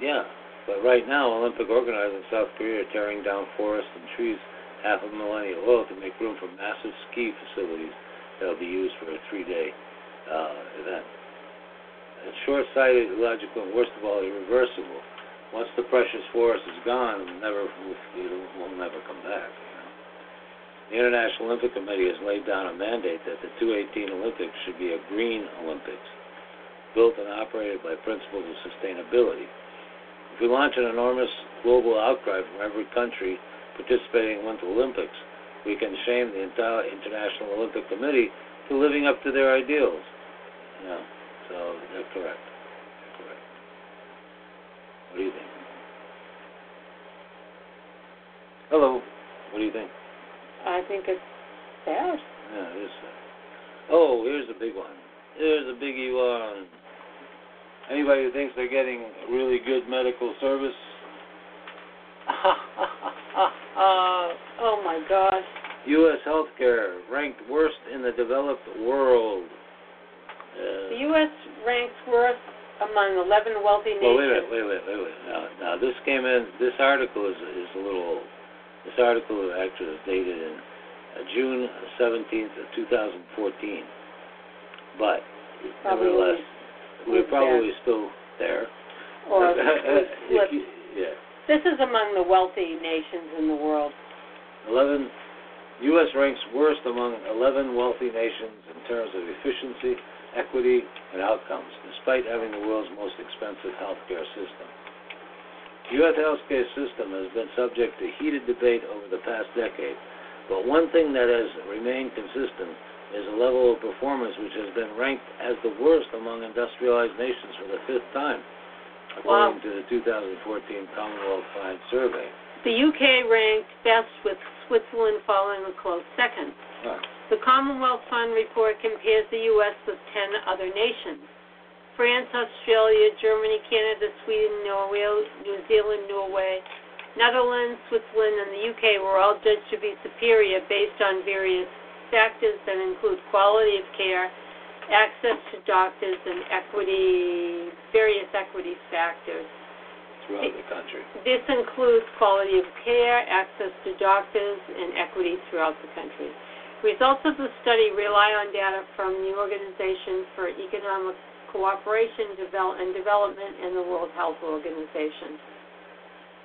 Speaker 2: Yeah, but right now, Olympic organizers in South Korea are tearing down forests and trees half a millennia oil to make room for massive ski facilities that will be used for a three-day uh, event. It's short-sighted, illogical, and worst of all, irreversible. Once the precious forest is gone, it'll never it will never come back. The International Olympic Committee has laid down a mandate that the 2018 Olympics should be a green Olympics, built and operated by principles of sustainability. If we launch an enormous global outcry from every country participating in Winter Olympics, we can shame the entire International Olympic Committee to living up to their ideals. So they're correct. They're correct. What do you think? Hello. What do you think?
Speaker 3: I think it's bad.
Speaker 2: Yeah, it is. uh, Oh, here's a big one. Here's a biggie one. Anybody who thinks they're getting really good medical service?
Speaker 3: Oh my gosh.
Speaker 2: U.S. healthcare ranked worst in the developed world.
Speaker 3: The
Speaker 2: Uh,
Speaker 3: U.S. ranks worst among 11 wealthy nations.
Speaker 2: well, wait a minute, wait, wait, wait, wait. Now, now this came in. This article is is a little old. This article actually is dated in uh, June 17th of 2014. But
Speaker 3: Probably
Speaker 2: nevertheless, we're probably still there.
Speaker 3: Or
Speaker 2: If
Speaker 3: was flipped.
Speaker 2: you- yeah.
Speaker 3: This is among the wealthy nations in the world.
Speaker 2: 11, U.S. ranks worst among 11 wealthy nations in terms of efficiency, equity, and outcomes, despite having the world's most expensive healthcare system. The U.S. healthcare system has been subject to heated debate over the past decade, but one thing that has remained consistent is a level of performance which has been ranked as the worst among industrialized nations for the fifth time, according
Speaker 3: Wow.
Speaker 2: to the 2014 Commonwealth Fund Survey.
Speaker 3: The UK ranked best with Switzerland following a close second.
Speaker 2: Huh.
Speaker 3: The Commonwealth Fund report compares the U.S. with 10 other nations. France, Australia, Germany, Canada, Sweden, Norway, New Zealand, Norway, Netherlands, Switzerland, and the UK were all judged to be superior based on various factors that include quality of care, access to doctors, and equity, various equity factors.
Speaker 2: throughout the country.
Speaker 3: This includes quality of care, access to doctors, and equity throughout the country. Results of the study rely on data from the Organization for Economic Cooperation and Development and the World Health Organization.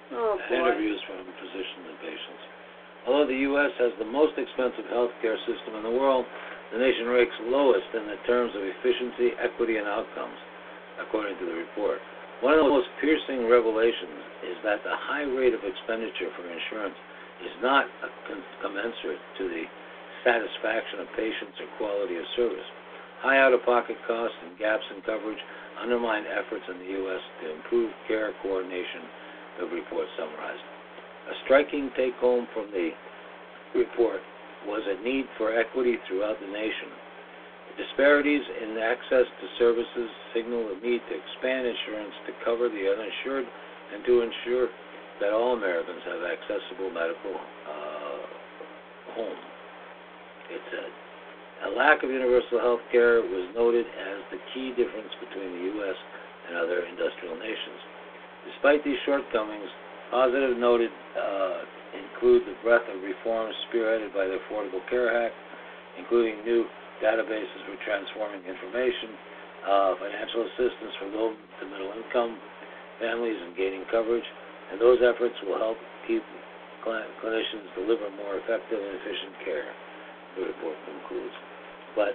Speaker 3: Oh, boy.
Speaker 2: interviews from physicians and patients. Although the U.S. has the most expensive health care system in the world, the nation ranks lowest in the terms of efficiency, equity, and outcomes, according to the report. One of the most piercing revelations is that the high rate of expenditure for insurance is not commensurate to the satisfaction of patients or quality of service. High out-of-pocket costs and gaps in coverage undermine efforts in the U.S. to improve care coordination, the report summarized. A striking take home from the report was a need for equity throughout the nation. The disparities in access to services signal the need to expand insurance to cover the uninsured and to ensure that all Americans have accessible medical uh, home. It said. A lack of universal health care was noted as the key difference between the U.S. and other industrial nations. Despite these shortcomings, positive noted uh, include the breadth of reforms spearheaded by the Affordable Care Act, including new databases for transforming information, uh, financial assistance for low to middle income families in gaining coverage, and those efforts will help keep cl- clinicians deliver more effective and efficient care, the report concludes. But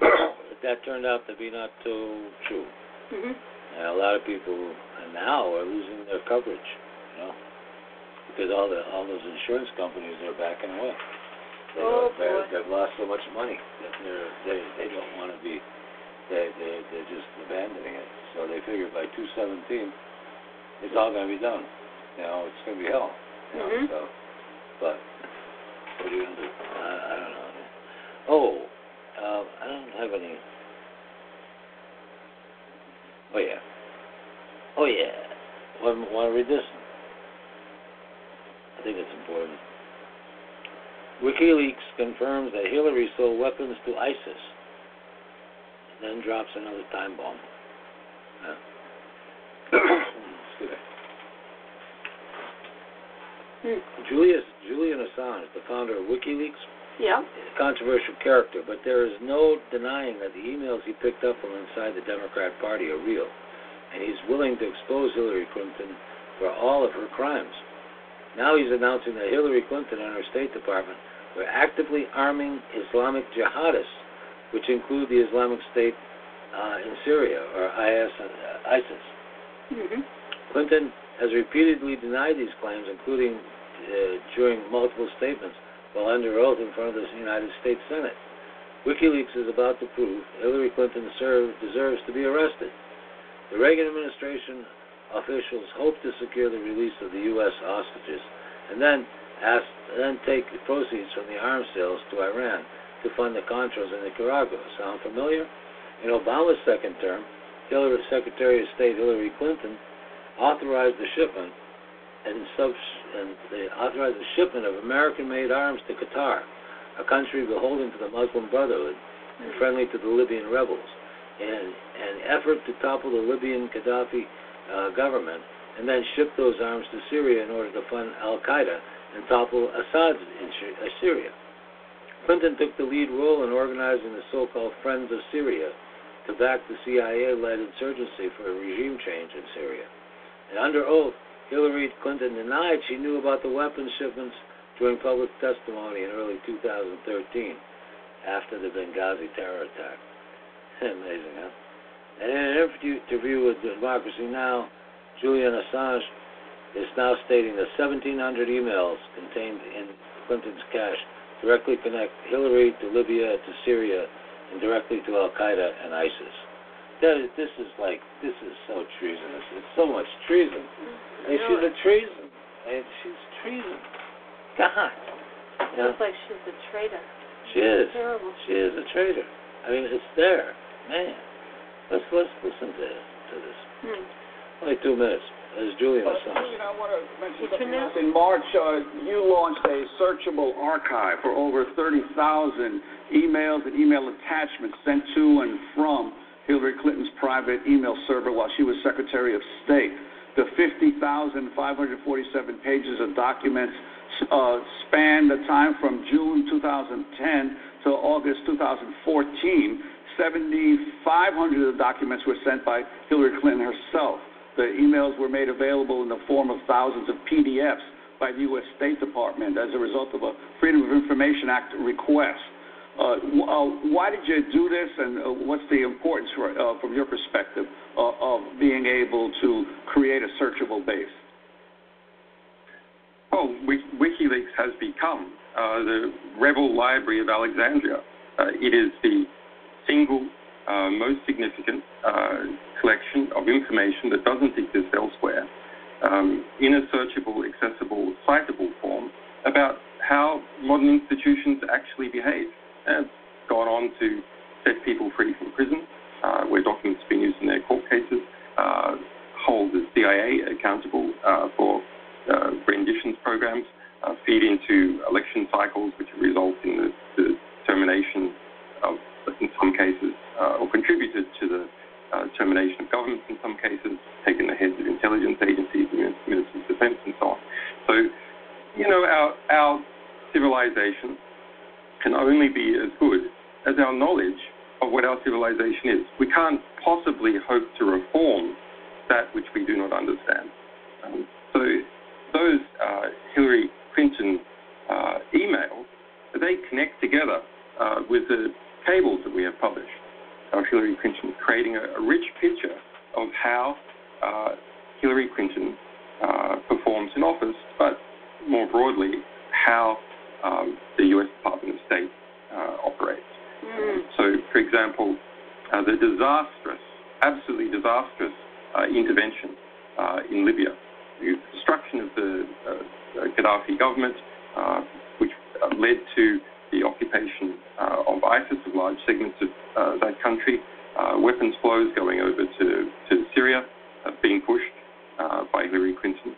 Speaker 2: that turned out to be not so true.
Speaker 3: hmm
Speaker 2: And a lot of people now are losing their coverage, you know, because all the all those insurance companies are backing away. They
Speaker 3: Oh, boy.
Speaker 2: they've lost so much money that they're they they don't want to be they they they're just abandoning it. So they figure by 217, it's all going to be done. You know, it's going to be hell. You know,
Speaker 3: Mhm.
Speaker 2: so, but what are you going to do? I, I don't know. Oh, uh, I don't have any. Oh yeah. Oh yeah. Want, want to read this? I think it's important. WikiLeaks confirms that Hillary sold weapons to ISIS, and then drops another time bomb. Excuse me.
Speaker 3: Hmm.
Speaker 2: Julius, Julian Assange, the founder of WikiLeaks,
Speaker 3: Yeah.
Speaker 2: a controversial character, but there is no denying that the emails he picked up from inside the Democrat Party are real, and he's willing to expose Hillary Clinton for all of her crimes. Now he's announcing that Hillary Clinton and her State Department were actively arming Islamic jihadists, which include the Islamic State uh, in Syria, or IS, uh, ISIS.
Speaker 3: Mhm.
Speaker 2: Clinton has repeatedly denied these claims, including uh, during multiple statements while under oath in front of the United States Senate. WikiLeaks is about to prove Hillary Clinton serve, deserves to be arrested. The Reagan administration officials hope to secure the release of the U.S. hostages and then ask, then take the proceeds from the arms sales to Iran to fund the Contras in Nicaragua. Sound familiar? In Obama's second term, Hillary, Secretary of State Hillary Clinton authorized the shipment and, subs, and they authorized the shipment of American-made arms to Qatar, a country beholden to the Muslim Brotherhood and friendly to the Libyan rebels, in an effort to topple the Libyan Gaddafi uh, government, and then ship those arms to Syria in order to fund Al Qaeda and topple Assad in uh, Syria. Clinton took the lead role in organizing the so-called Friends of Syria to back the CIA-led insurgency for a regime change in Syria. And under oath, Hillary Clinton denied she knew about the weapons shipments during public testimony in early 2013 after the Benghazi terror attack. Amazing, huh? And in an interview, with Democracy Now!, Julian Assange is now stating that 1,700 emails contained in Clinton's cache directly connect Hillary to Libya, to Syria, and directly to Al Qaeda and ISIS. That is, this is like, this is so treasonous. It's so much treason. And she's a treason. And she's treason. God. You know,
Speaker 3: Looks like she's a traitor.
Speaker 2: she is.
Speaker 3: Terrible.
Speaker 2: She is a traitor. I mean, it's there. Man. Let's let's listen to to this.
Speaker 3: Hmm.
Speaker 2: Only two minutes. There's Julian Assange.
Speaker 4: Julian, I want to mention something else. In March, uh, you launched a searchable archive for over 30,000 emails and email attachments sent to and from Hillary Clinton's private email server while she was Secretary of State. The 50,547 pages of documents uh, span the time from June 2010 to August 2014. 7,500 of the documents were sent by Hillary Clinton herself. The emails were made available in the form of thousands of PDFs by the U.S. State Department as a result of a Freedom of Information Act request. Uh, uh, why did you do this, and uh, what's the importance, for, uh, from your perspective, of being able to create a searchable base?
Speaker 5: Well, WikiLeaks has become the rebel library of Alexandria. It is the single most significant collection of information that doesn't exist elsewhere um, in a searchable, accessible, citable form about how modern institutions actually behave. It's gone on to set people free from prison, uh, where documents have been used in their court cases, uh, hold the CIA accountable uh, for uh, renditions programs, uh, feed into election cycles, which result in the, the termination of, in some cases, or contributed to the uh, termination of governments in some cases, taking the heads of intelligence agencies, ministers of defense, and so on. So, you know, our, our civilization can only be as good as our knowledge of what our civilization is. We can't possibly hope to reform that which we do not understand. Um, so those uh, Hillary Clinton uh, emails, they connect together uh, with the cables that we have published of Hillary Clinton, creating a, a rich picture of how uh, Hillary Clinton uh, performs in office, but more broadly, how um, the U.S. Department of State uh, operates.
Speaker 3: Hmm.
Speaker 5: So, for example, uh, the disastrous, absolutely disastrous uh, intervention uh, in Libya, the destruction of the uh, Gaddafi government, uh, which uh, led to the occupation uh, of ISIS of large segments of uh, that country, uh, weapons flows going over to, to Syria, being pushed by Hillary Clinton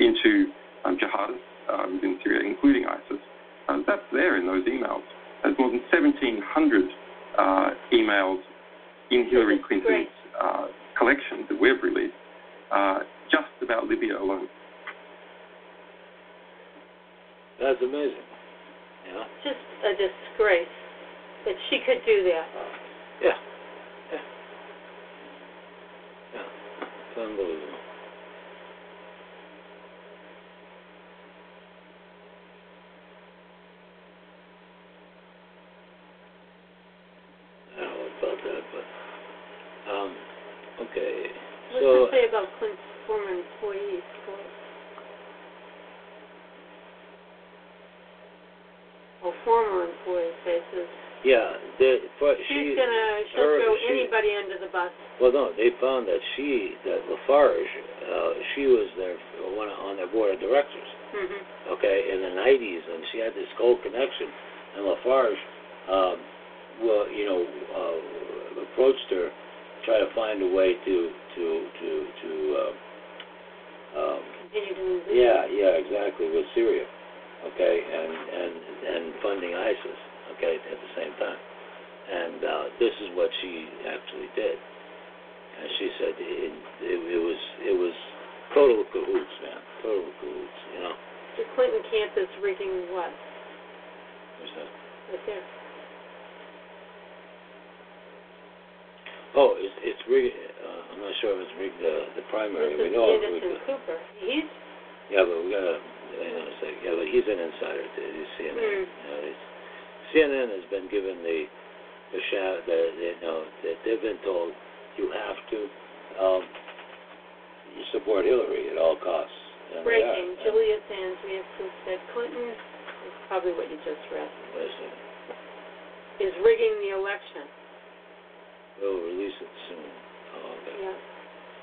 Speaker 5: into um, jihadists
Speaker 6: uh, within Syria, including ISIS, uh, that's there in those emails. There's more than 1,700 uh, emails in Hillary Clinton's uh, collection that we've released uh, just about Libya alone.
Speaker 2: That's amazing. Yeah.
Speaker 3: Just a disgrace that she could do that.
Speaker 2: Yeah. Yeah. Yeah. It's unbelievable. I don't know about that, but um, okay.
Speaker 3: What's
Speaker 2: So
Speaker 3: it say about Clint's former employees? Oh, former employees,
Speaker 2: yeah, the, for,
Speaker 3: She's
Speaker 2: she
Speaker 3: gonna, she'll
Speaker 2: her-
Speaker 3: throw
Speaker 2: she-
Speaker 3: anybody under the bus.
Speaker 2: Well, no, they found that she, that Lafarge, uh, she was their one on their board of directors.
Speaker 3: hmm
Speaker 2: Okay, in the '90s, and she had this cold connection, and Lafarge, um, well, you know, uh, approached her, try to find a way to to to to. Uh, um,
Speaker 3: Continue to move.
Speaker 2: yeah, yeah, exactly, with Syria, okay, and and and funding ISIS, okay, at the same time, and uh, this is what she actually did, and she said it, it, it was it was total cahoots, man, total cahoots, you know.
Speaker 3: The Clinton campus rigging what?
Speaker 2: What's that?
Speaker 3: Right there.
Speaker 2: Oh, it's it's rigged. Uh, I'm not sure if it's rigged the the primary.
Speaker 3: This
Speaker 2: we know it's rigged.
Speaker 3: Cooper. He's
Speaker 2: Yeah, but we gotta hang on a. Yeah, but he's an insider to the CNN. He's, CNN has been given the the shout that you know that they've been told you have to um, you support Hillary at all costs. And
Speaker 3: breaking. Julian Assange, we have proof that Clinton, is probably what you just read,
Speaker 2: Listen,
Speaker 3: is rigging the election.
Speaker 2: We'll release it soon. Oh.
Speaker 3: Yeah.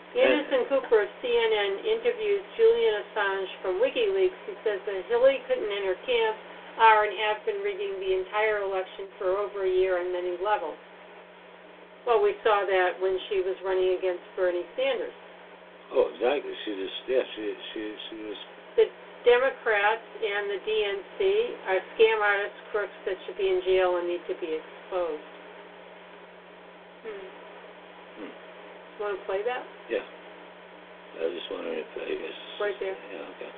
Speaker 3: Anderson Cooper of CNN interviews Julian Assange from WikiLeaks, who says that Hillary Clinton and her camp are and have been rigging the entire election for over a year on many levels. Well, we saw that when she was running against Bernie Sanders.
Speaker 2: Oh, exactly. She just yeah, she she she was
Speaker 3: The Democrats and the DNC are scam artist crooks that should be in jail and need to be exposed. Hmm.
Speaker 2: Hmm.
Speaker 3: Want to play that?
Speaker 2: yeah. I was just wondering if I guess
Speaker 3: Right there.
Speaker 2: Yeah, okay.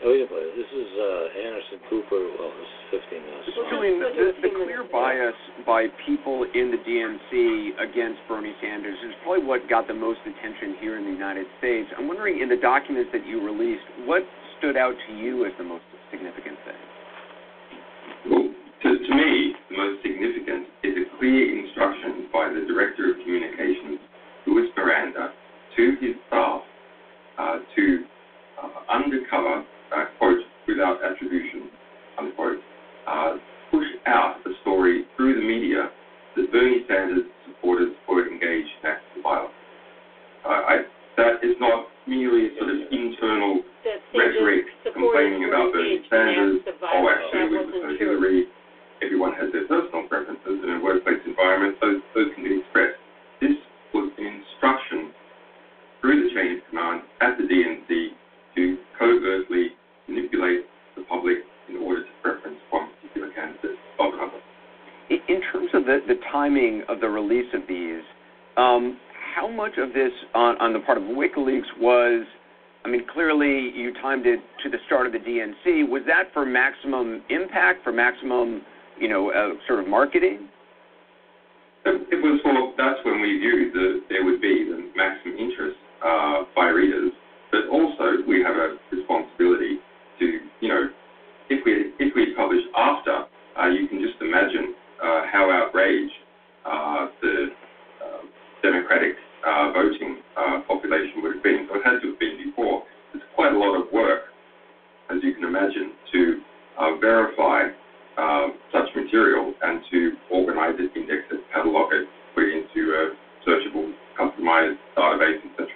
Speaker 2: Oh, we can play it. This is uh, Anderson Cooper. Well, this is 15 minutes.
Speaker 3: Well.
Speaker 7: Julian,
Speaker 3: Let's
Speaker 7: the, the clear bias by people in the DNC against Bernie Sanders is probably what got the most attention here in the United States. I'm wondering, in the documents that you released, what stood out to you as the most significant thing?
Speaker 6: Well, to, to me, the most significant is a clear instruction by the Director of Communications, Luis Miranda, to his staff uh, to uh, undercover, uh, quote, without attribution, unquote, uh, push out the story through the media that Bernie Sanders supporters were engaged in acts of violence. Uh, I, that is not merely sort of internal rhetoric complaining about Bernie Sanders. Oh, actually,
Speaker 3: That
Speaker 6: we
Speaker 3: wasn't
Speaker 6: prefer
Speaker 3: true.
Speaker 6: Hillary. Everyone has their personal preferences, in a workplace environment, those, those can be expressed. This was an instruction through the chain of command at the DNC to covertly manipulate the public in order to preference one particular candidate of another.
Speaker 7: In in terms of the, the timing of the release of these, um, how much of this on, on the part of WikiLeaks was, I mean, clearly you timed it to the start of the DNC. Was that for maximum impact, for maximum, you know, uh, sort of marketing?
Speaker 6: It was for, that's when we viewed that there would be the maximum interest uh, by readers, but also we have a responsibility to, you know, if we if we publish after, uh, you can just imagine uh, how outraged uh, the uh, Democratic uh, voting uh, population would have been. So it had to have been before. It's quite a lot of work, as you can imagine, to uh, verify um, such material and to organize it, index it, catalog it, put it into a searchable, customized database, etc.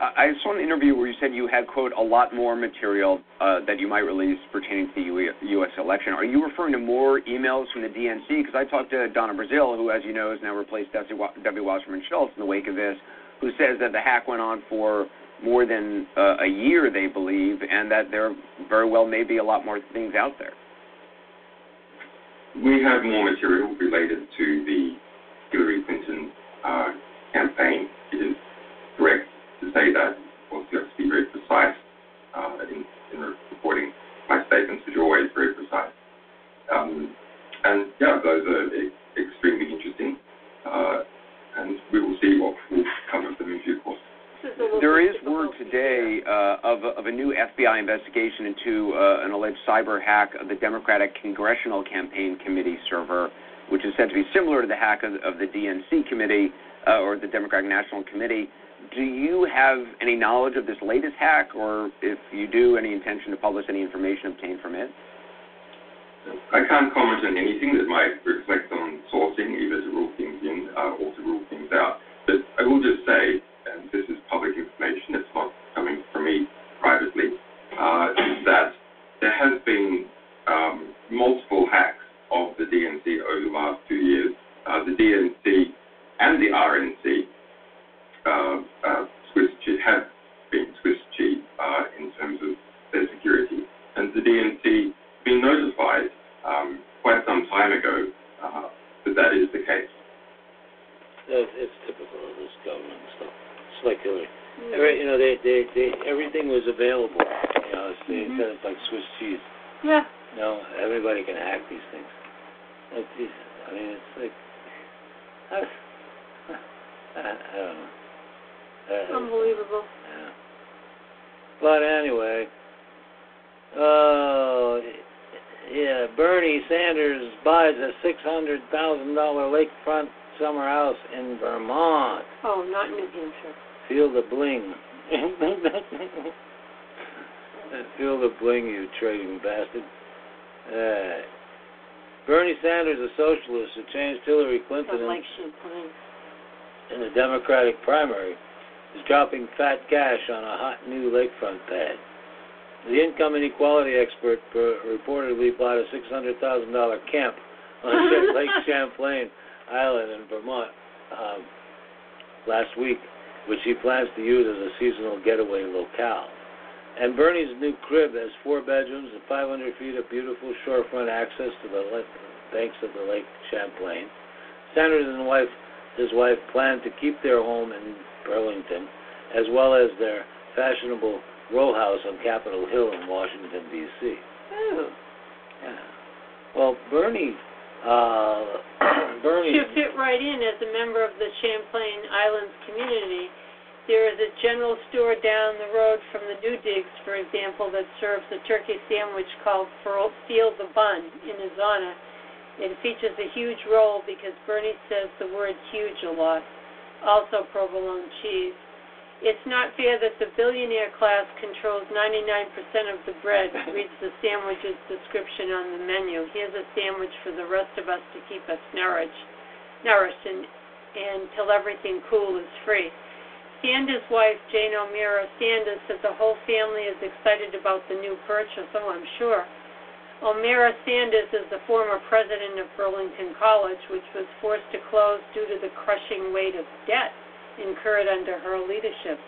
Speaker 7: Uh, I saw an interview where you said you had, quote, a lot more material uh, that you might release pertaining to the U- U.S. election. Are you referring to more emails from the DNC? Because I talked to Donna Brazile, who, as you know, has now replaced W. Wasserman Schultz in the wake of this, who says that the hack went on for more than uh, a year, they believe, and that there very well may be a lot more things out there.
Speaker 6: We have more material related to the Hillary Clinton uh, campaign. It is correct to say that. Of course, you have to be very precise uh, in, in, reporting my statements, which are always very precise. Um, and yeah, those are extremely interesting. Uh, and we will see what will come of them in due course.
Speaker 7: There is word today uh, of, of a new FBI investigation into uh, an alleged cyber hack of the Democratic Congressional Campaign Committee server, which is said to be similar to the hack of, of the DNC committee uh, or the Democratic National Committee. Do you have any knowledge of this latest hack, or if you do, any intention to publish any information obtained from it?
Speaker 6: I can't comment on anything that might reflect on sourcing, either to rule things in uh, or to rule things out. But I will just say, and this is public information, it's not coming from me privately, uh, that there has been um, multiple hacks of the DNC over the last two years. Uh, the DNC and the RNC uh, uh, Swiss have been Swiss cheat uh, in terms of their security, and the DNC been notified um, quite some time ago uh, that that is the case.
Speaker 2: It's typical of this government stuff. It's like Hillary. Mm-hmm. Every, you know, they, they, they, everything was available. You know, it's, mm-hmm. it's like Swiss cheese.
Speaker 3: Yeah.
Speaker 2: You know, everybody can hack these things. It's, it's, I mean, it's like, I, I, I don't know.
Speaker 3: Uh, Unbelievable.
Speaker 2: Yeah. But anyway, Oh, yeah, Bernie Sanders buys a six hundred thousand dollar lakefront else in Vermont.
Speaker 3: Oh, not in New Hampshire.
Speaker 2: Feel the bling. Feel the bling, you trading bastard. Uh, Bernie Sanders, a socialist who changed Hillary Clinton
Speaker 3: in,
Speaker 2: in the Democratic primary, is dropping fat cash on a hot new lakefront pad. The income inequality expert reportedly bought a $600,000 camp on Lake Champlain Island in Vermont um, last week, which he plans to use as a seasonal getaway locale. And Bernie's new crib has four bedrooms and 500 feet of beautiful shorefront access to the lake, banks of the Lake Champlain. Sanders and wife, his wife plan to keep their home in Burlington, as well as their fashionable row house on Capitol Hill in Washington, D.C.
Speaker 3: Oh.
Speaker 2: Yeah. Well, Bernie. Uh, Bernie.
Speaker 3: To fit right in as a member of the Champlain Islands community, there is a general store down the road from the New Digs, for example, that serves a turkey sandwich called Feel the Bun in his honor. It features a huge roll because Bernie says the word huge a lot. Also provolone cheese. It's not fair that the billionaire class controls 99% of the bread, reads the sandwich's description on the menu. Here's a sandwich for the rest of us to keep us nourished, nourished and, and till everything cool is free. Sanders' wife, Jane O'Meara Sanders, said the whole family is excited about the new purchase. Oh, I'm sure. O'Meara Sanders is the former president of Burlington College, which was forced to close due to the crushing weight of debt incurred under her leadership.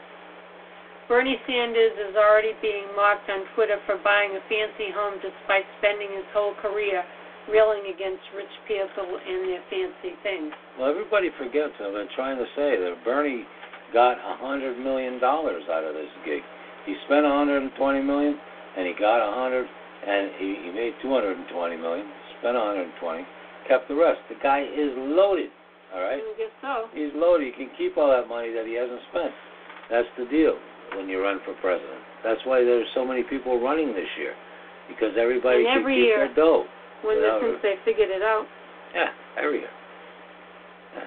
Speaker 3: Bernie Sanders is already being mocked on Twitter for buying a fancy home despite spending his whole career railing against rich people and their fancy things.
Speaker 2: Well, everybody forgets, I've been trying to say, that Bernie got a $100 million out of this gig. He spent a 120 million, and he got a 100 and he, he made 220 million, spent 120, kept the rest. The guy is loaded. All right.
Speaker 3: I guess so.
Speaker 2: He's loaded. He can keep all that money that he hasn't spent. That's the deal when you run for president. That's why there's so many people running this year, because everybody
Speaker 3: and
Speaker 2: every
Speaker 3: keep
Speaker 2: year, their dough.
Speaker 3: When
Speaker 2: without,
Speaker 3: since they figured it out.
Speaker 2: Yeah, every year. Yeah.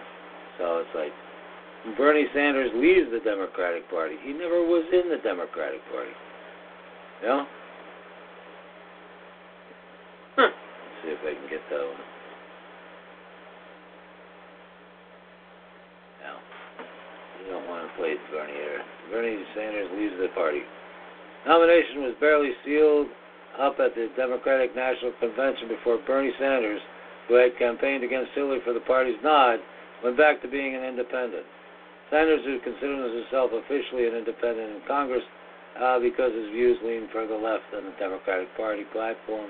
Speaker 2: So it's like Bernie Sanders leaves the Democratic Party. He never was in the Democratic Party. You know? Huh. Let's see if I can get that one. Don't want to play Bernie here. Bernie Sanders leaves the party. Nomination was barely sealed up at the Democratic National Convention before Bernie Sanders, who had campaigned against Hillary for the party's nod, went back to being an independent. Sanders, who considers himself officially an independent in Congress uh, because his views lean further left than the Democratic Party platform.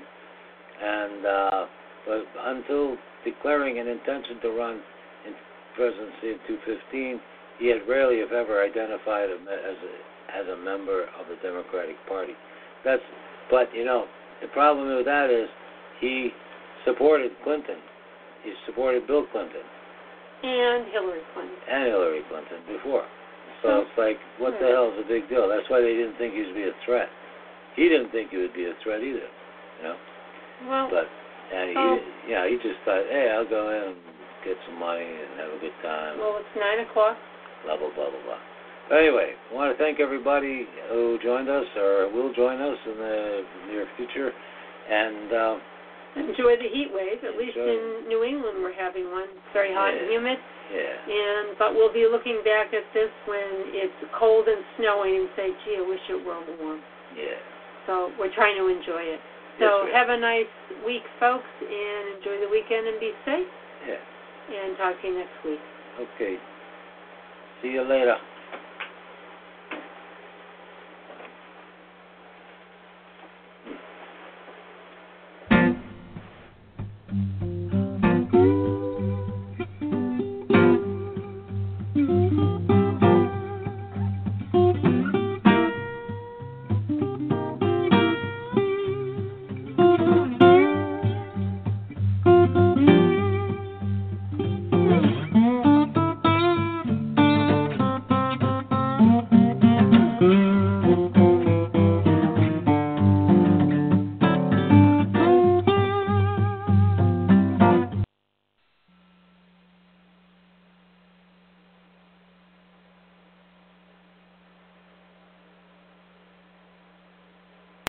Speaker 2: And uh, but until declaring an intention to run in presidency in 2015, he had rarely, if ever, identified as a, as a member of the Democratic Party. That's, but you know, the problem with that is he supported Clinton. He supported Bill Clinton
Speaker 3: And Hillary Clinton.
Speaker 2: and Hillary Clinton before. So
Speaker 3: Hmm.
Speaker 2: it's like, what the
Speaker 3: Right.
Speaker 2: hell is the big deal? That's why they didn't think he would be a threat. He didn't think he would be a threat either, you know.
Speaker 3: Well,
Speaker 2: But and he,
Speaker 3: Oh.
Speaker 2: yeah, he just thought, hey, I'll go in and get some money and have a good time.
Speaker 3: well, it's nine o'clock.
Speaker 2: Blah blah blah blah blah. But anyway, I want to thank everybody who joined us or will join us in the near future, and uh,
Speaker 3: Enjoy the heat wave. At least in New England, we're having one. It's very hot and humid.
Speaker 2: yeah,
Speaker 3: And but we'll be looking back at this when it's cold and snowing and say, "Gee, I wish it were warm."
Speaker 2: yeah.
Speaker 3: So we're trying to enjoy it. So
Speaker 2: are.
Speaker 3: have a nice week, folks, and enjoy the weekend and be safe.
Speaker 2: Yeah.
Speaker 3: And talk to you next week.
Speaker 2: Okay. See you later.